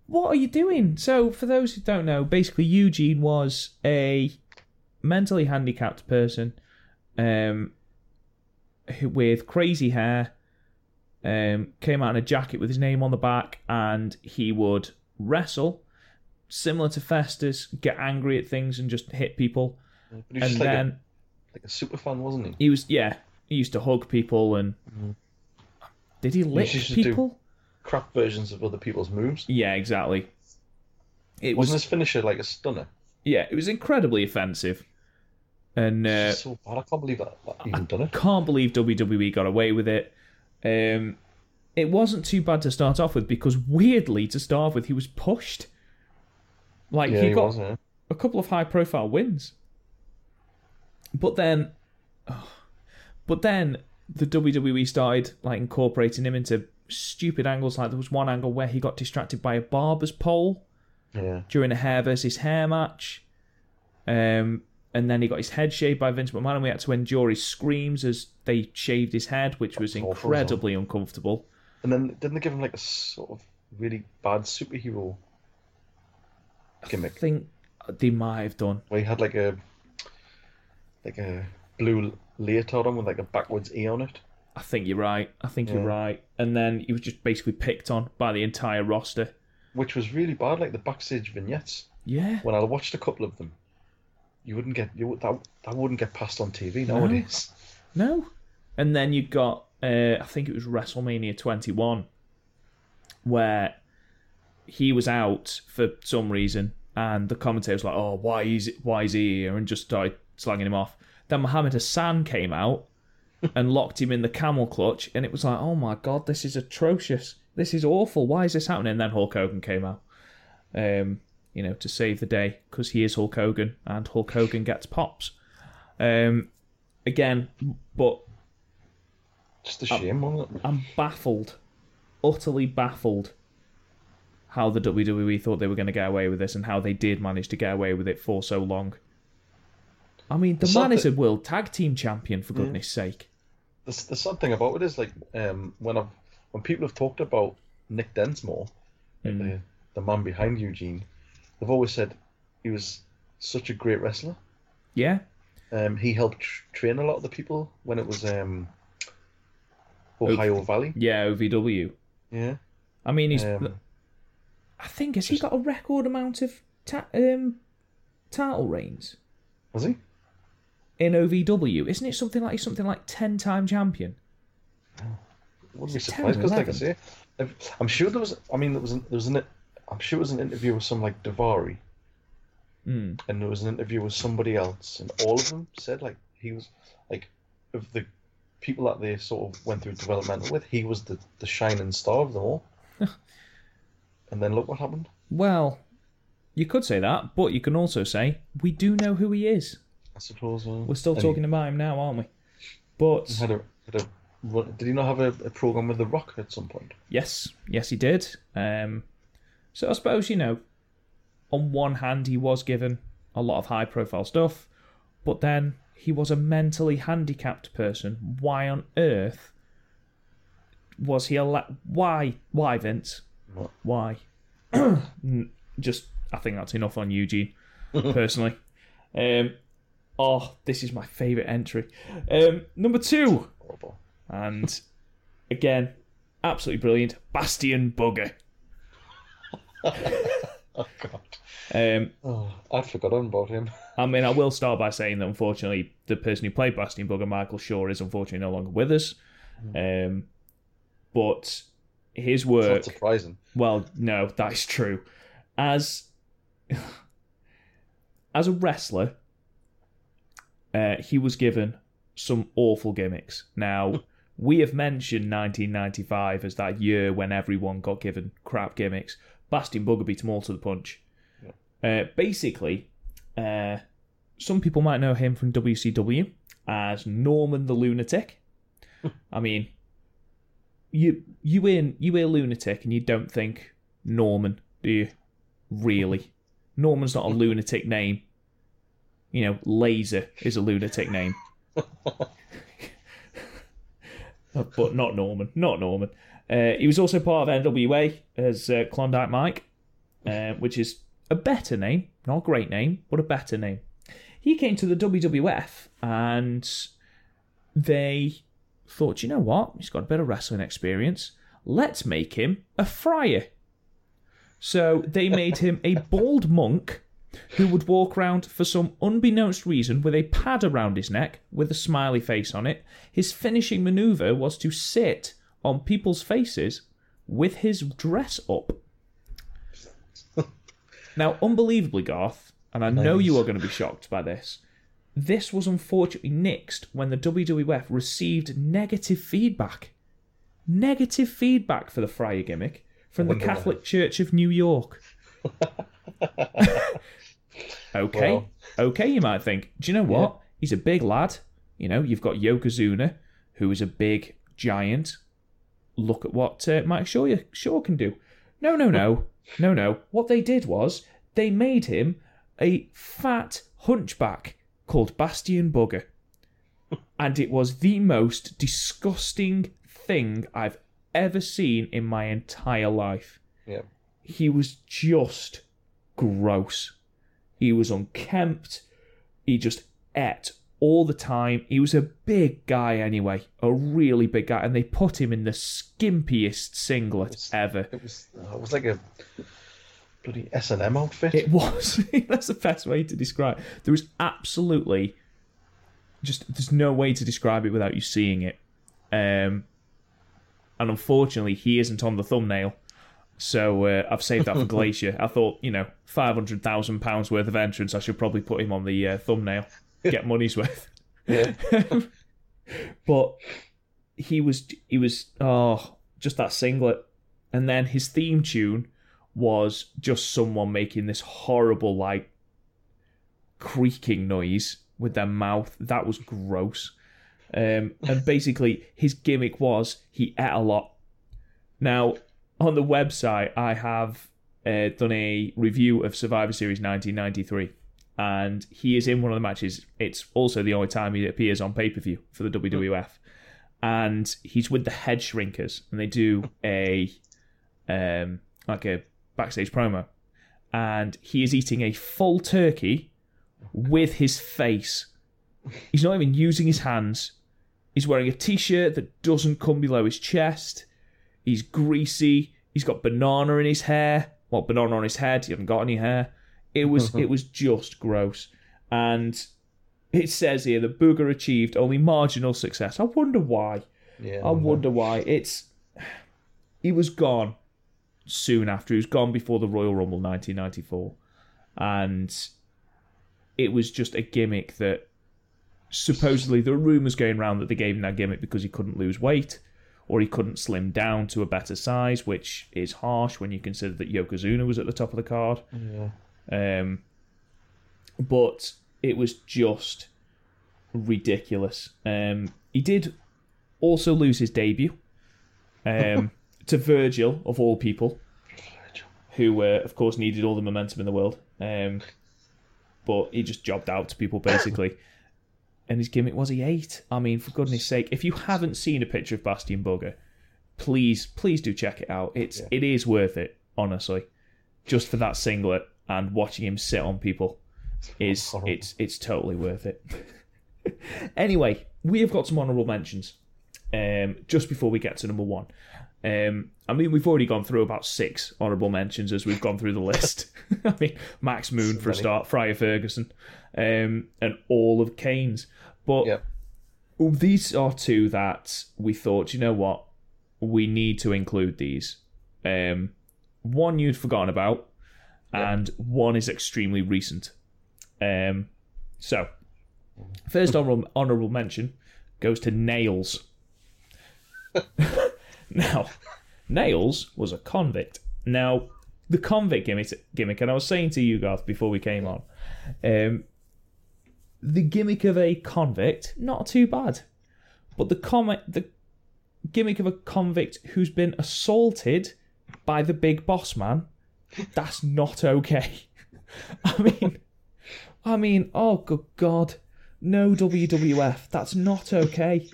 What are you doing? So, for those who don't know, basically Eugene was a mentally handicapped person, um, who- with crazy hair, um, came out in a jacket with his name on the back, and he would wrestle, similar to Festus, get angry at things and just hit people, he was and just like, then a, like a super fan, wasn't he? he was yeah, he used to hug people and did he lick do- people? Crap versions of other people's moves. Yeah, exactly. It was Wasn't his finisher like a stunner? yeah, it was incredibly offensive, and uh, so bad. I can't believe that, that even done it. can't believe WWE got away with it. Um, it wasn't too bad to start off with because weirdly, to start with, he was pushed. Like Yeah, he he got was. Yeah. a couple of high-profile wins, but then, but then the WWE started like incorporating him into stupid angles. Like there was one angle where he got distracted by a barber's pole. Yeah. during a hair versus hair match. Um, and then he got his head shaved by Vince McMahon, and we had to endure his screams as they shaved his head, which was That's awful, incredibly uncomfortable. And then didn't they give him like a sort of really bad superhero I gimmick think they might have done. where he had like a like a blue leotard on with like a backwards E on it? I think you're right. I think you're right. And then he was just basically picked on by the entire roster. Which was really bad, like the backstage vignettes. Yeah. When I watched a couple of them, you wouldn't get you that that wouldn't get passed on TV nowadays. No. And then you got, uh, I think it was WrestleMania 21, where he was out for some reason, and the commentator was like, "Oh, why is it? Why is he here?" and just started slanging him off. Then Muhammad Hassan came out and locked him in the camel clutch, and it was like, "Oh my god, this is atrocious. This is awful. Why is this happening?" And then Hulk Hogan came out, um, you know, to save the day because he is Hulk Hogan, and Hulk Hogan gets pops. Um, again, but Just a shame, wasn't it? I'm baffled, utterly baffled, how the WWE thought they were going to get away with this and how they did manage to get away with it for so long. I mean, the man is a world tag team champion, for goodness sake. The, the sad thing about it is like um, when I've when people have talked about Nick Dinsmore, Mm. the, the man behind Eugene, they've always said he was such a great wrestler. Yeah, Um, he helped tr- train a lot of the people when it was um, Ohio Valley. yeah, OVW. Yeah. I mean, he's. Um, I think has he got a record amount of ta- um, title reigns was he? In OVW? Isn't it something like something like ten time champion? Wouldn't be Is it 10 surprised because, like I say, if, I'm sure there was. I mean, there was. An, there was an. I'm sure it was an interview with some like Daivari, Mm. and there was an interview with somebody else, and all of them said like he was like of the people that they sort of went through developmental with, he was the the shining star of them all. and then look what happened. Well, you could say that, but you can also say we do know who he is. I suppose. Uh, We're still talking about him now, aren't we? But had a, had a did he not have a, a program with The Rock at some point? yes, yes, he did. Um, so I suppose you know, on one hand, he was given a lot of high-profile stuff, but then he was a mentally handicapped person. Why on earth was he allowed? Why? Why, Vince? What? Why? Just, I think that's enough on Eugene, personally. Um, oh, this is my favourite entry. Um, number two. Horrible. And again, absolutely brilliant. Bastion Booger. Oh God. Um, Oh, I'd forgotten about him. I mean, I will start by saying that unfortunately, the person who played Bastion Booger, Michael Shaw, is unfortunately no longer with us. Um, but his It's work, not surprising. well, no, that is true. As as a wrestler, uh, he was given some awful gimmicks. Now, we have mentioned 1995 as that year when everyone got given crap gimmicks. Bastion Booger beat them all to the punch. Uh, basically, uh, some people might know him from WCW as Norman the Lunatic. I mean, you you hear you hear lunatic and you don't think Norman, do you? Really, Norman's not a lunatic name. You know, Laser is a lunatic name, but not Norman. Not Norman. Uh, he was also part of NWA as uh, Klondike Mike, uh, which is a better name, not a great name, but a better name. He came to the WWF and they thought, you know what? He's got a bit of wrestling experience. Let's make him a friar. So they made him a bald monk who would walk around for some unbeknownst reason with a pad around his neck with a smiley face on it. His finishing maneuver was to sit on people's faces with his dress up. now, unbelievably, Garth, and I know you are going to be shocked by this, this was unfortunately nixed when the WWF received negative feedback. Negative feedback for the Friar gimmick from oh the Catholic. Church of New York. okay, well. okay, you might think. Do you know what? Yeah. He's a big lad. You know, you've got Yokozuna, who is a big giant. Look at what uh, Mike Shaw, Shaw can do. No, no, no, no, no. What they did was they made him a fat hunchback called Bastion Booger. and it was the most disgusting thing I've ever seen in my entire life. Yeah. He was just gross. He was unkempt. He just ate all the time. He was a big guy anyway, a really big guy, and they put him in the skimpiest singlet it was, ever. It was it was like a bloody S and M outfit. It was. That's the best way to describe. It. There was absolutely just there's no way to describe it without you seeing it. Um, and unfortunately, he isn't on the thumbnail. So uh, I've saved that for Glacier. I thought, you know, five hundred thousand pounds worth of entrance. I should probably put him on the uh, thumbnail, get money's worth. Yeah. but he was, he was, oh, just that singlet, and then his theme tune was just someone making this horrible like creaking noise with their mouth. That was gross. Um, and basically, his gimmick was he ate a lot. Now, on the website, I have uh, done a review of Survivor Series 1993, and he is in one of the matches. It's also the only time he appears on pay per view for the WWF, and he's with the Head Shrinkers, and they do a um, like a backstage promo, and he is eating a full turkey with his face. He's not even using his hands. He's wearing a t-shirt that doesn't come below his chest. He's greasy. He's got banana in his hair. Well, banana on his head. He hasn't got any hair. It was it was just gross. And it says here that Booger achieved only marginal success. I wonder why. Yeah, I wonder why. It's he was gone soon after. He was gone before the Royal Rumble 1994. And it was just a gimmick that supposedly there were rumours going around that they gave him that gimmick because he couldn't lose weight or he couldn't slim down to a better size, which is harsh when you consider that Yokozuna was at the top of the card. Yeah. Um, but it was just ridiculous. Um, he did also lose his debut. Um, to Virgil of all people, who uh, of course needed all the momentum in the world. Um, but he just jobbed out to people basically. And his gimmick was he ate. I mean, for goodness sake, if you haven't seen a picture of Bastion Booger, please, please do check it out. It's yeah. it is worth it, honestly. Just for that singlet and watching him sit on people is it's it's totally worth it. anyway, we have got some honourable mentions. Um, just before we get to number one, um, I mean, we've already gone through about six honourable mentions as we've gone through the list. I mean, Max Moon for a start, Friar Ferguson, um, and all of Kane's. But yep. these are two that we thought, you know what, we need to include these. Um, one you'd forgotten about, yep. and one is extremely recent. Um, so, First honorable, honorable mention goes to Nails. now, Nails was a convict. Now, the convict gimmick, gimmick, and I was saying to you, Garth, before we came on, um, the gimmick of a convict, not too bad. But the comic, the gimmick of a convict who's been assaulted by the big boss man, that's not okay. I mean, I mean, oh good God, no WWF, that's not okay.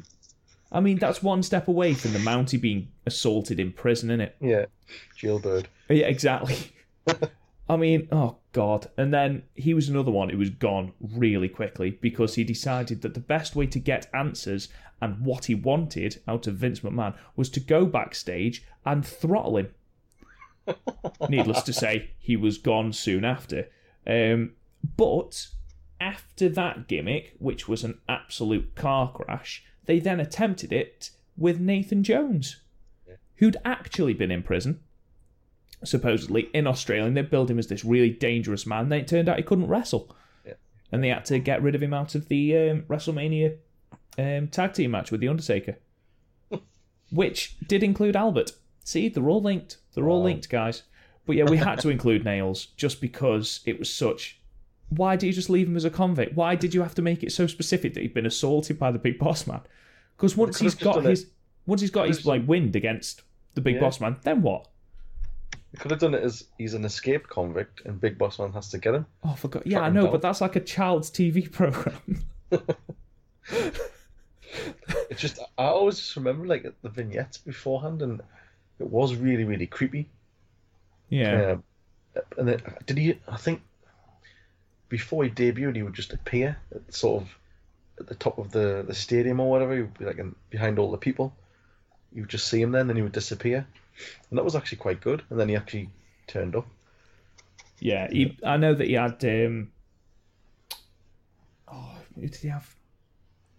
I mean, that's one step away from the Mountie being assaulted in prison, isn't it? Yeah, jailbird. Yeah, exactly. I mean, oh god. And then he was another one who was gone really quickly because he decided that the best way to get answers and what he wanted out of Vince McMahon was to go backstage and throttle him. Needless to say, he was gone soon after. Um, but after that gimmick, which was an absolute car crash, they then attempted it with Nathan Jones, who'd actually been in prison, supposedly in Australia. And they billed him as this really dangerous man. Then it turned out he couldn't wrestle, Yeah. and they had to get rid of him out of the um, WrestleMania um, tag team match with the Undertaker, which did include Albert. See, they're all linked. They're all Wow. linked, guys. But yeah, we had to include Nails just because it was such. Why did you just leave him as a convict? Why did you have to make it so specific that he'd been assaulted by the big boss man? Because once he's got his once he's got his like wind against the big Yeah. boss man, then what? They could have done it as he's an escaped convict and Big Boss Man has to get him. Oh, forgot. Yeah, I know, down. but that's like a child's TV program. It's just I always just remember like the vignettes beforehand, and it was really really creepy. yeah. Um, and then did he? I think before he debuted, he would just appear at sort of at the top of the, the stadium or whatever. He would be like in, behind all the people. You would just see him then, then he would disappear, and that was actually quite good. And then he actually turned up. Yeah, he, I know that he had. Um, oh, who did he have?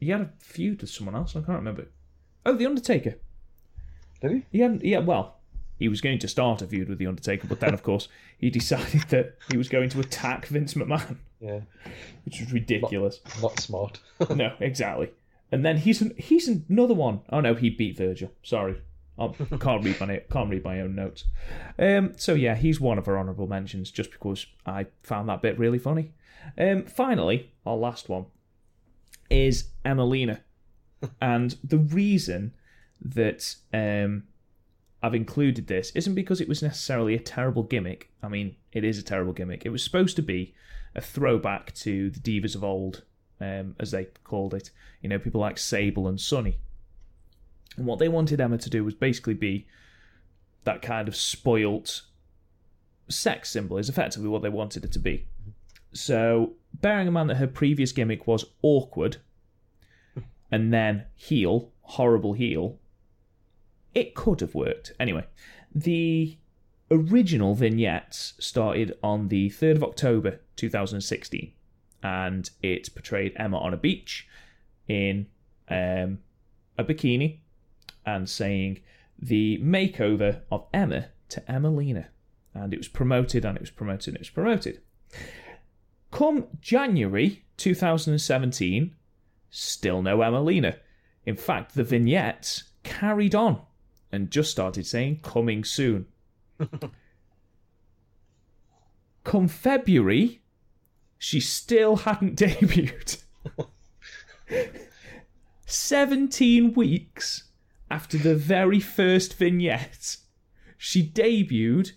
He had a feud with someone else. I can't remember. Oh, the Undertaker. Did he? He had. Yeah, well, he was going to start a feud with the Undertaker, but then, of course, he decided that he was going to attack Vince McMahon, Yeah, which was ridiculous. not smart. no, exactly. And then he's an, he's another one. Oh no, he beat Virgil. Sorry, I can't read my can't read my own notes. Um, so yeah, he's one of our honourable mentions just because I found that bit really funny. Um, finally, our last one is Emmalina, and the reason that um, I've included this isn't because it was necessarily a terrible gimmick. I mean, it is a terrible gimmick. It was supposed to be a throwback to the divas of old, um, as they called it. You know, people like Sable and Sunny. And what they wanted Emma to do was basically be that kind of spoilt sex symbol, is effectively what they wanted it to be. So, bearing in mind that her previous gimmick was awkward and then heel, horrible heel, it could have worked. Anyway, the original vignettes started on the 3rd of October 2016 and it portrayed Emma on a beach in um, a bikini and saying the makeover of Emma to Emmalina. And it was promoted and it was promoted and it was promoted. Come January 2017, still no Emmalina. In fact, the vignettes carried on and just started saying coming soon. Come February, she still hadn't debuted. 17 weeks after the very first vignette, she debuted,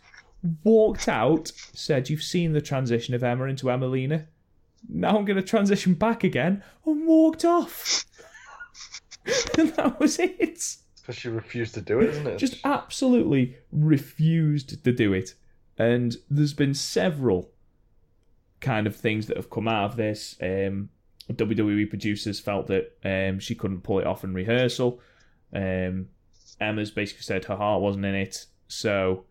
walked out, said, You've seen the transition of Emma into Emmalina. Now I'm going to transition back again, and walked off. and that was it. Because she refused to do it, isn't it? Just absolutely refused to do it. And there's been several kind of things that have come out of this. Um, WWE producers felt that um, she couldn't pull it off in rehearsal. Um, Emma's basically said her heart wasn't in it, so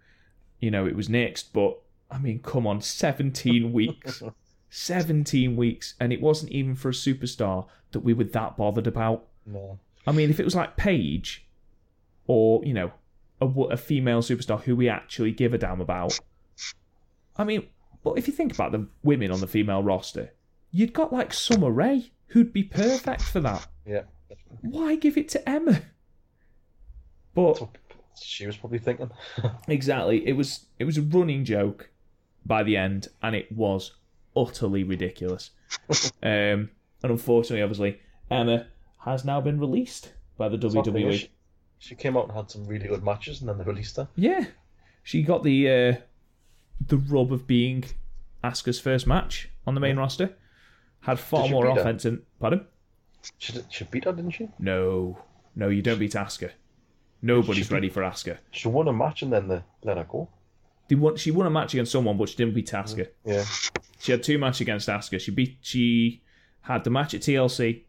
you know it was next. But I mean, come on, 17 weeks, 17 weeks, and it wasn't even for a superstar that we were that bothered about. no. I mean, if it was like Paige, or you know, a, a female superstar who we actually give a damn about. I mean, but if you think about the women on the female roster, you'd got like Summer Rae, who'd be perfect for that. Yeah. Why give it to Emma? But She was probably thinking. exactly, it was it was a running joke by the end, and it was utterly ridiculous. um, and unfortunately, obviously, Emma has now been released by the. WWE. She, she came out and had some really good matches, and then they released her. Yeah, she got the uh, the rub of being Asuka's first match on the main roster. Had far more offense in. Pardon? She, did- she beat her, didn't she? No, no, you don't beat Asuka. Nobody's beat- ready for Asuka. She won a match and then they let her go. They won, she won a match against someone, but she didn't beat Asuka. Yeah. She had two matches against Asuka. She beat. She had the match at TLC,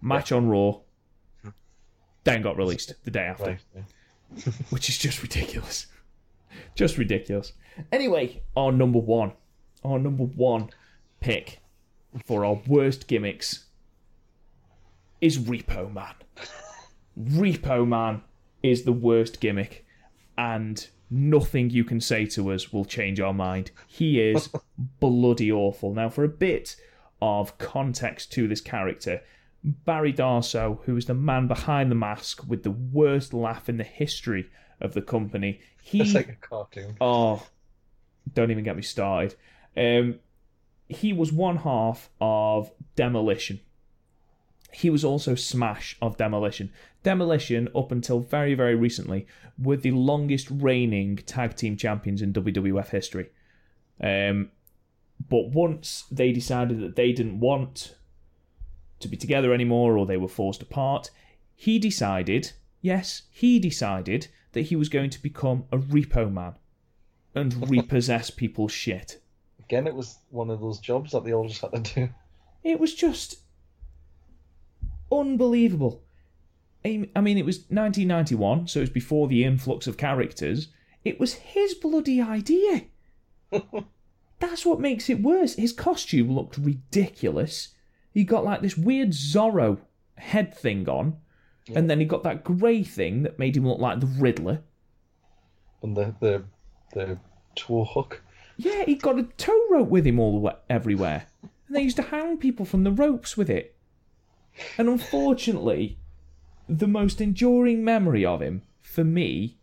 match on Raw, then got released the day after, Right. yeah. which is just ridiculous. Just ridiculous. Anyway, our number one, our number one pick for our worst gimmicks is Repo Man. Repo Man is the worst gimmick, and nothing you can say to us will change our mind. He is bloody awful. Now, for a bit of context to this character, Barry Darsow, who was the man behind the mask with the worst laugh in the history of the company, he It's like a cartoon. Oh, don't even get me started. Um, he was one half of Demolition. He was also Smash of Demolition. Demolition, up until very, very recently, were the longest reigning tag team champions in WWF history. Um, but once they decided that they didn't want to be together anymore or they were forced apart, he decided, yes, he decided that he was going to become a repo man and repossess people's shit. Again, it was one of those jobs that they all just had to do. It was just unbelievable. I mean, it was 1991, so it was before the influx of characters. It was his bloody idea. That's what makes it worse. His costume looked ridiculous. He got like this weird Zorro head thing on, and then he got that grey thing that made him look like the Riddler. And the the the toe hook. Yeah, he got a tow rope with him all the way, everywhere. And they used to hang people from the ropes with it. And unfortunately, the most enduring memory of him, for me,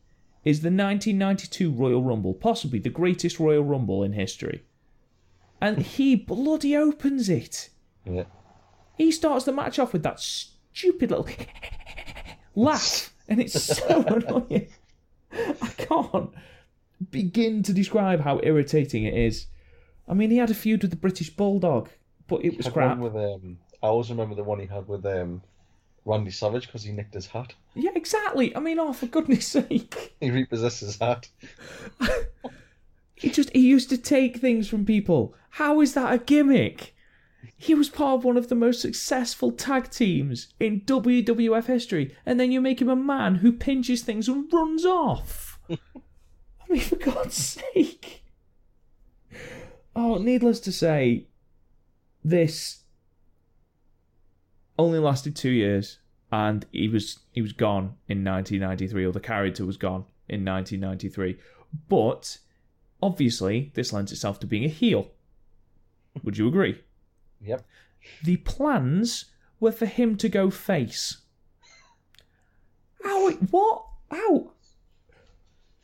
is the 1992 Royal Rumble, possibly the greatest Royal Rumble in history. And he bloody opens it. Yeah. He starts the match off with that stupid little laugh, and it's so annoying. I can't begin to describe how irritating it is. I mean, he had a feud with the British Bulldog, but it was crap. one with um. I always remember the one he had with um, Randy Savage because he nicked his hat. Yeah, exactly. I mean, oh, for goodness sake. He repossessed his hat. He just, he used to take things from people. How is that a gimmick? He was part of one of the most successful tag teams in WWF history, and then you make him a man who pinches things and runs off. I mean, for God's sake. Oh, needless to say, this only lasted two years, and he was he was gone in 1993, or the character was gone in 1993. But obviously, this lends itself to being a heel. Would you agree? Yep. The plans were for him to go face. Ow! What? Ow!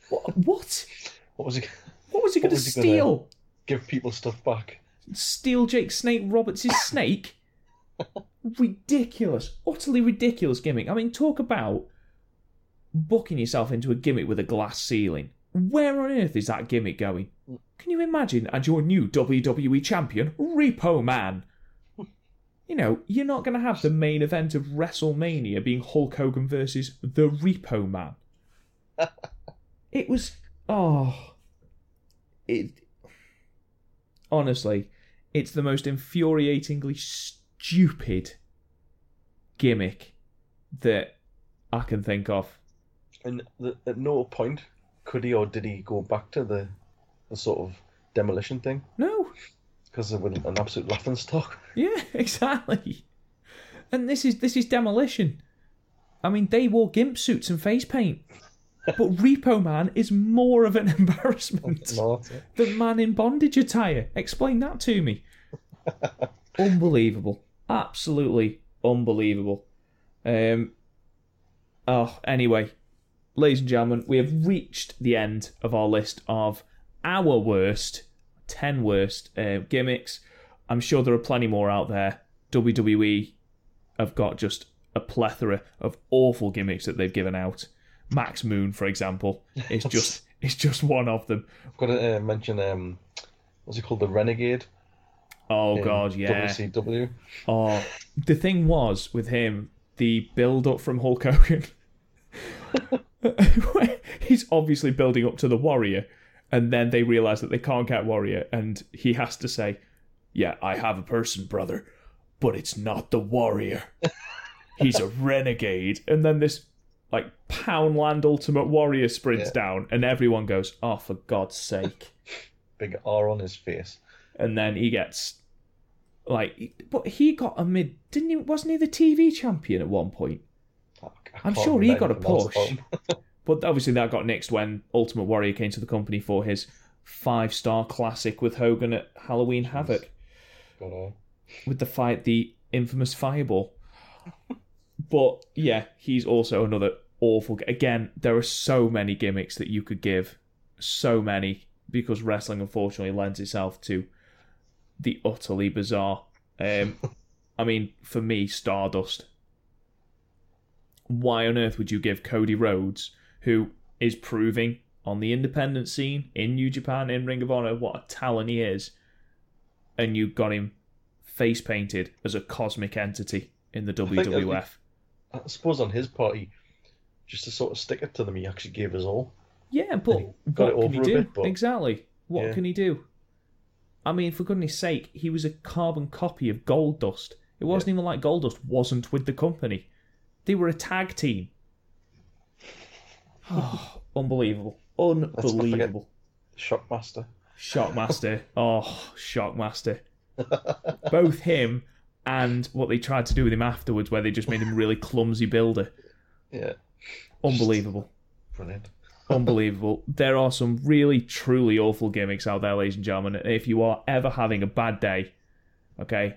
What? What? What was he? What was he going to he gonna- steal? Give people stuff back. Steal Jake Snake Roberts' snake? ridiculous, utterly ridiculous gimmick. I mean, talk about booking yourself into a gimmick with a glass ceiling. Where on earth is that gimmick going? Can you imagine as your new WWE champion, Repo Man? You know, you're not going to have the main event of WrestleMania being Hulk Hogan versus the Repo Man. it was. Oh. It. Honestly, it's the most infuriatingly stupid gimmick that I can think of. And at no point could he or did he go back to the, the sort of demolition thing No, because it was an absolute laughing stock. yeah, exactly. And this is this is demolition. I mean, they wore gimp suits and face paint, but Repo Man is more of an embarrassment than Man in Bondage attire. Explain that to me. Unbelievable, Absolutely unbelievable. Um, oh, anyway, ladies and gentlemen, we have reached the end of our list of our worst, 10 worst uh, gimmicks. I'm sure there are plenty more out there. WWE have got just a plethora of awful gimmicks that they've given out. Max Moon, for example, is just is just one of them. I've got to uh, mention um, what's it called, the Renegade. Oh god, yeah. WCW. Oh, the thing was with him, the build up from Hulk Hogan. He's obviously building up to the Warrior, and then they realize that they can't get Warrior, and he has to say, "Yeah, I have a person, brother, but it's not the Warrior. He's a renegade." And then this like Poundland Ultimate Warrior sprints Yeah. down, and everyone goes, "Oh, for God's sake!" Big R on his face. and then he gets like, but he got a mid, didn't he? Wasn't he the TV champion at one point? I'm sure he got a push. But obviously that got nixed when Ultimate Warrior came to the company for his five star classic with Hogan at Halloween Havoc God, with the fight, the infamous Fireball. but yeah, he's also another awful. Again, there are so many gimmicks that you could give, so many because wrestling unfortunately lends itself to the utterly bizarre. Um, I mean, for me, Stardust. Why on earth would you give Cody Rhodes, who is proving on the independent scene in New Japan, in Ring of Honor, what a talent he is, and you got him face painted as a cosmic entity in the think uh, that'd be- WWF? I suppose on his part, he, just to sort of stick it to them, he actually gave his all. Yeah, but got what it can he do? bit, but- Exactly. What Yeah. can he do? I mean, for goodness sake, he was a carbon copy of Goldust. It wasn't even like Goldust wasn't with the company. They were a tag team. Oh, unbelievable. Unbelievable. Shockmaster. Shockmaster. Oh, Shockmaster. Both him and what they tried to do with him afterwards, where they just made him really clumsy builder. Yeah, Unbelievable. brilliant. Unbelievable. There are some really, truly awful gimmicks out there, ladies and gentlemen. And if you are ever having a bad day, okay,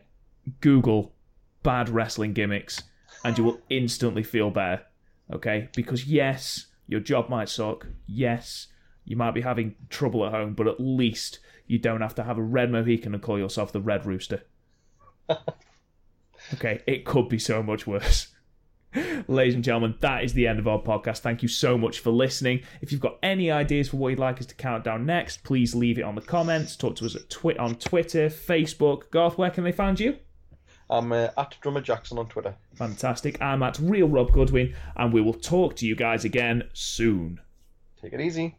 Google bad wrestling gimmicks and you will instantly feel better, okay? Because yes, your job might suck. Yes, you might be having trouble at home, but at least you don't have to have a red Mohican and call yourself the Red Rooster. okay, it could be so much worse. Ladies and gentlemen, that is the end of our podcast. Thank you so much for listening. If you've got any ideas for what you'd like us to count down next, please leave it on the comments. Talk to us at twi- on Twitter, Facebook. Garth, where can they find you? I'm uh, at Drummer Jaxon on Twitter. Fantastic. I'm at Real Rob Goodwin, and we will talk to you guys again soon. Take it easy.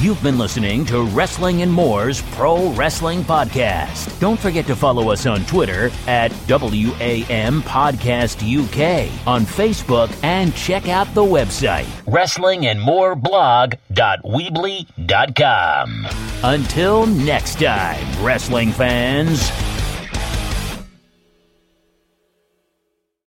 You've been listening to Wrestling and More's Pro Wrestling Podcast. Don't forget to follow us on Twitter at WAM Podcast UK, on Facebook, and check out the website, Wrestling and More wrestlingandmoreblog.weebly.com. Until next time, wrestling fans.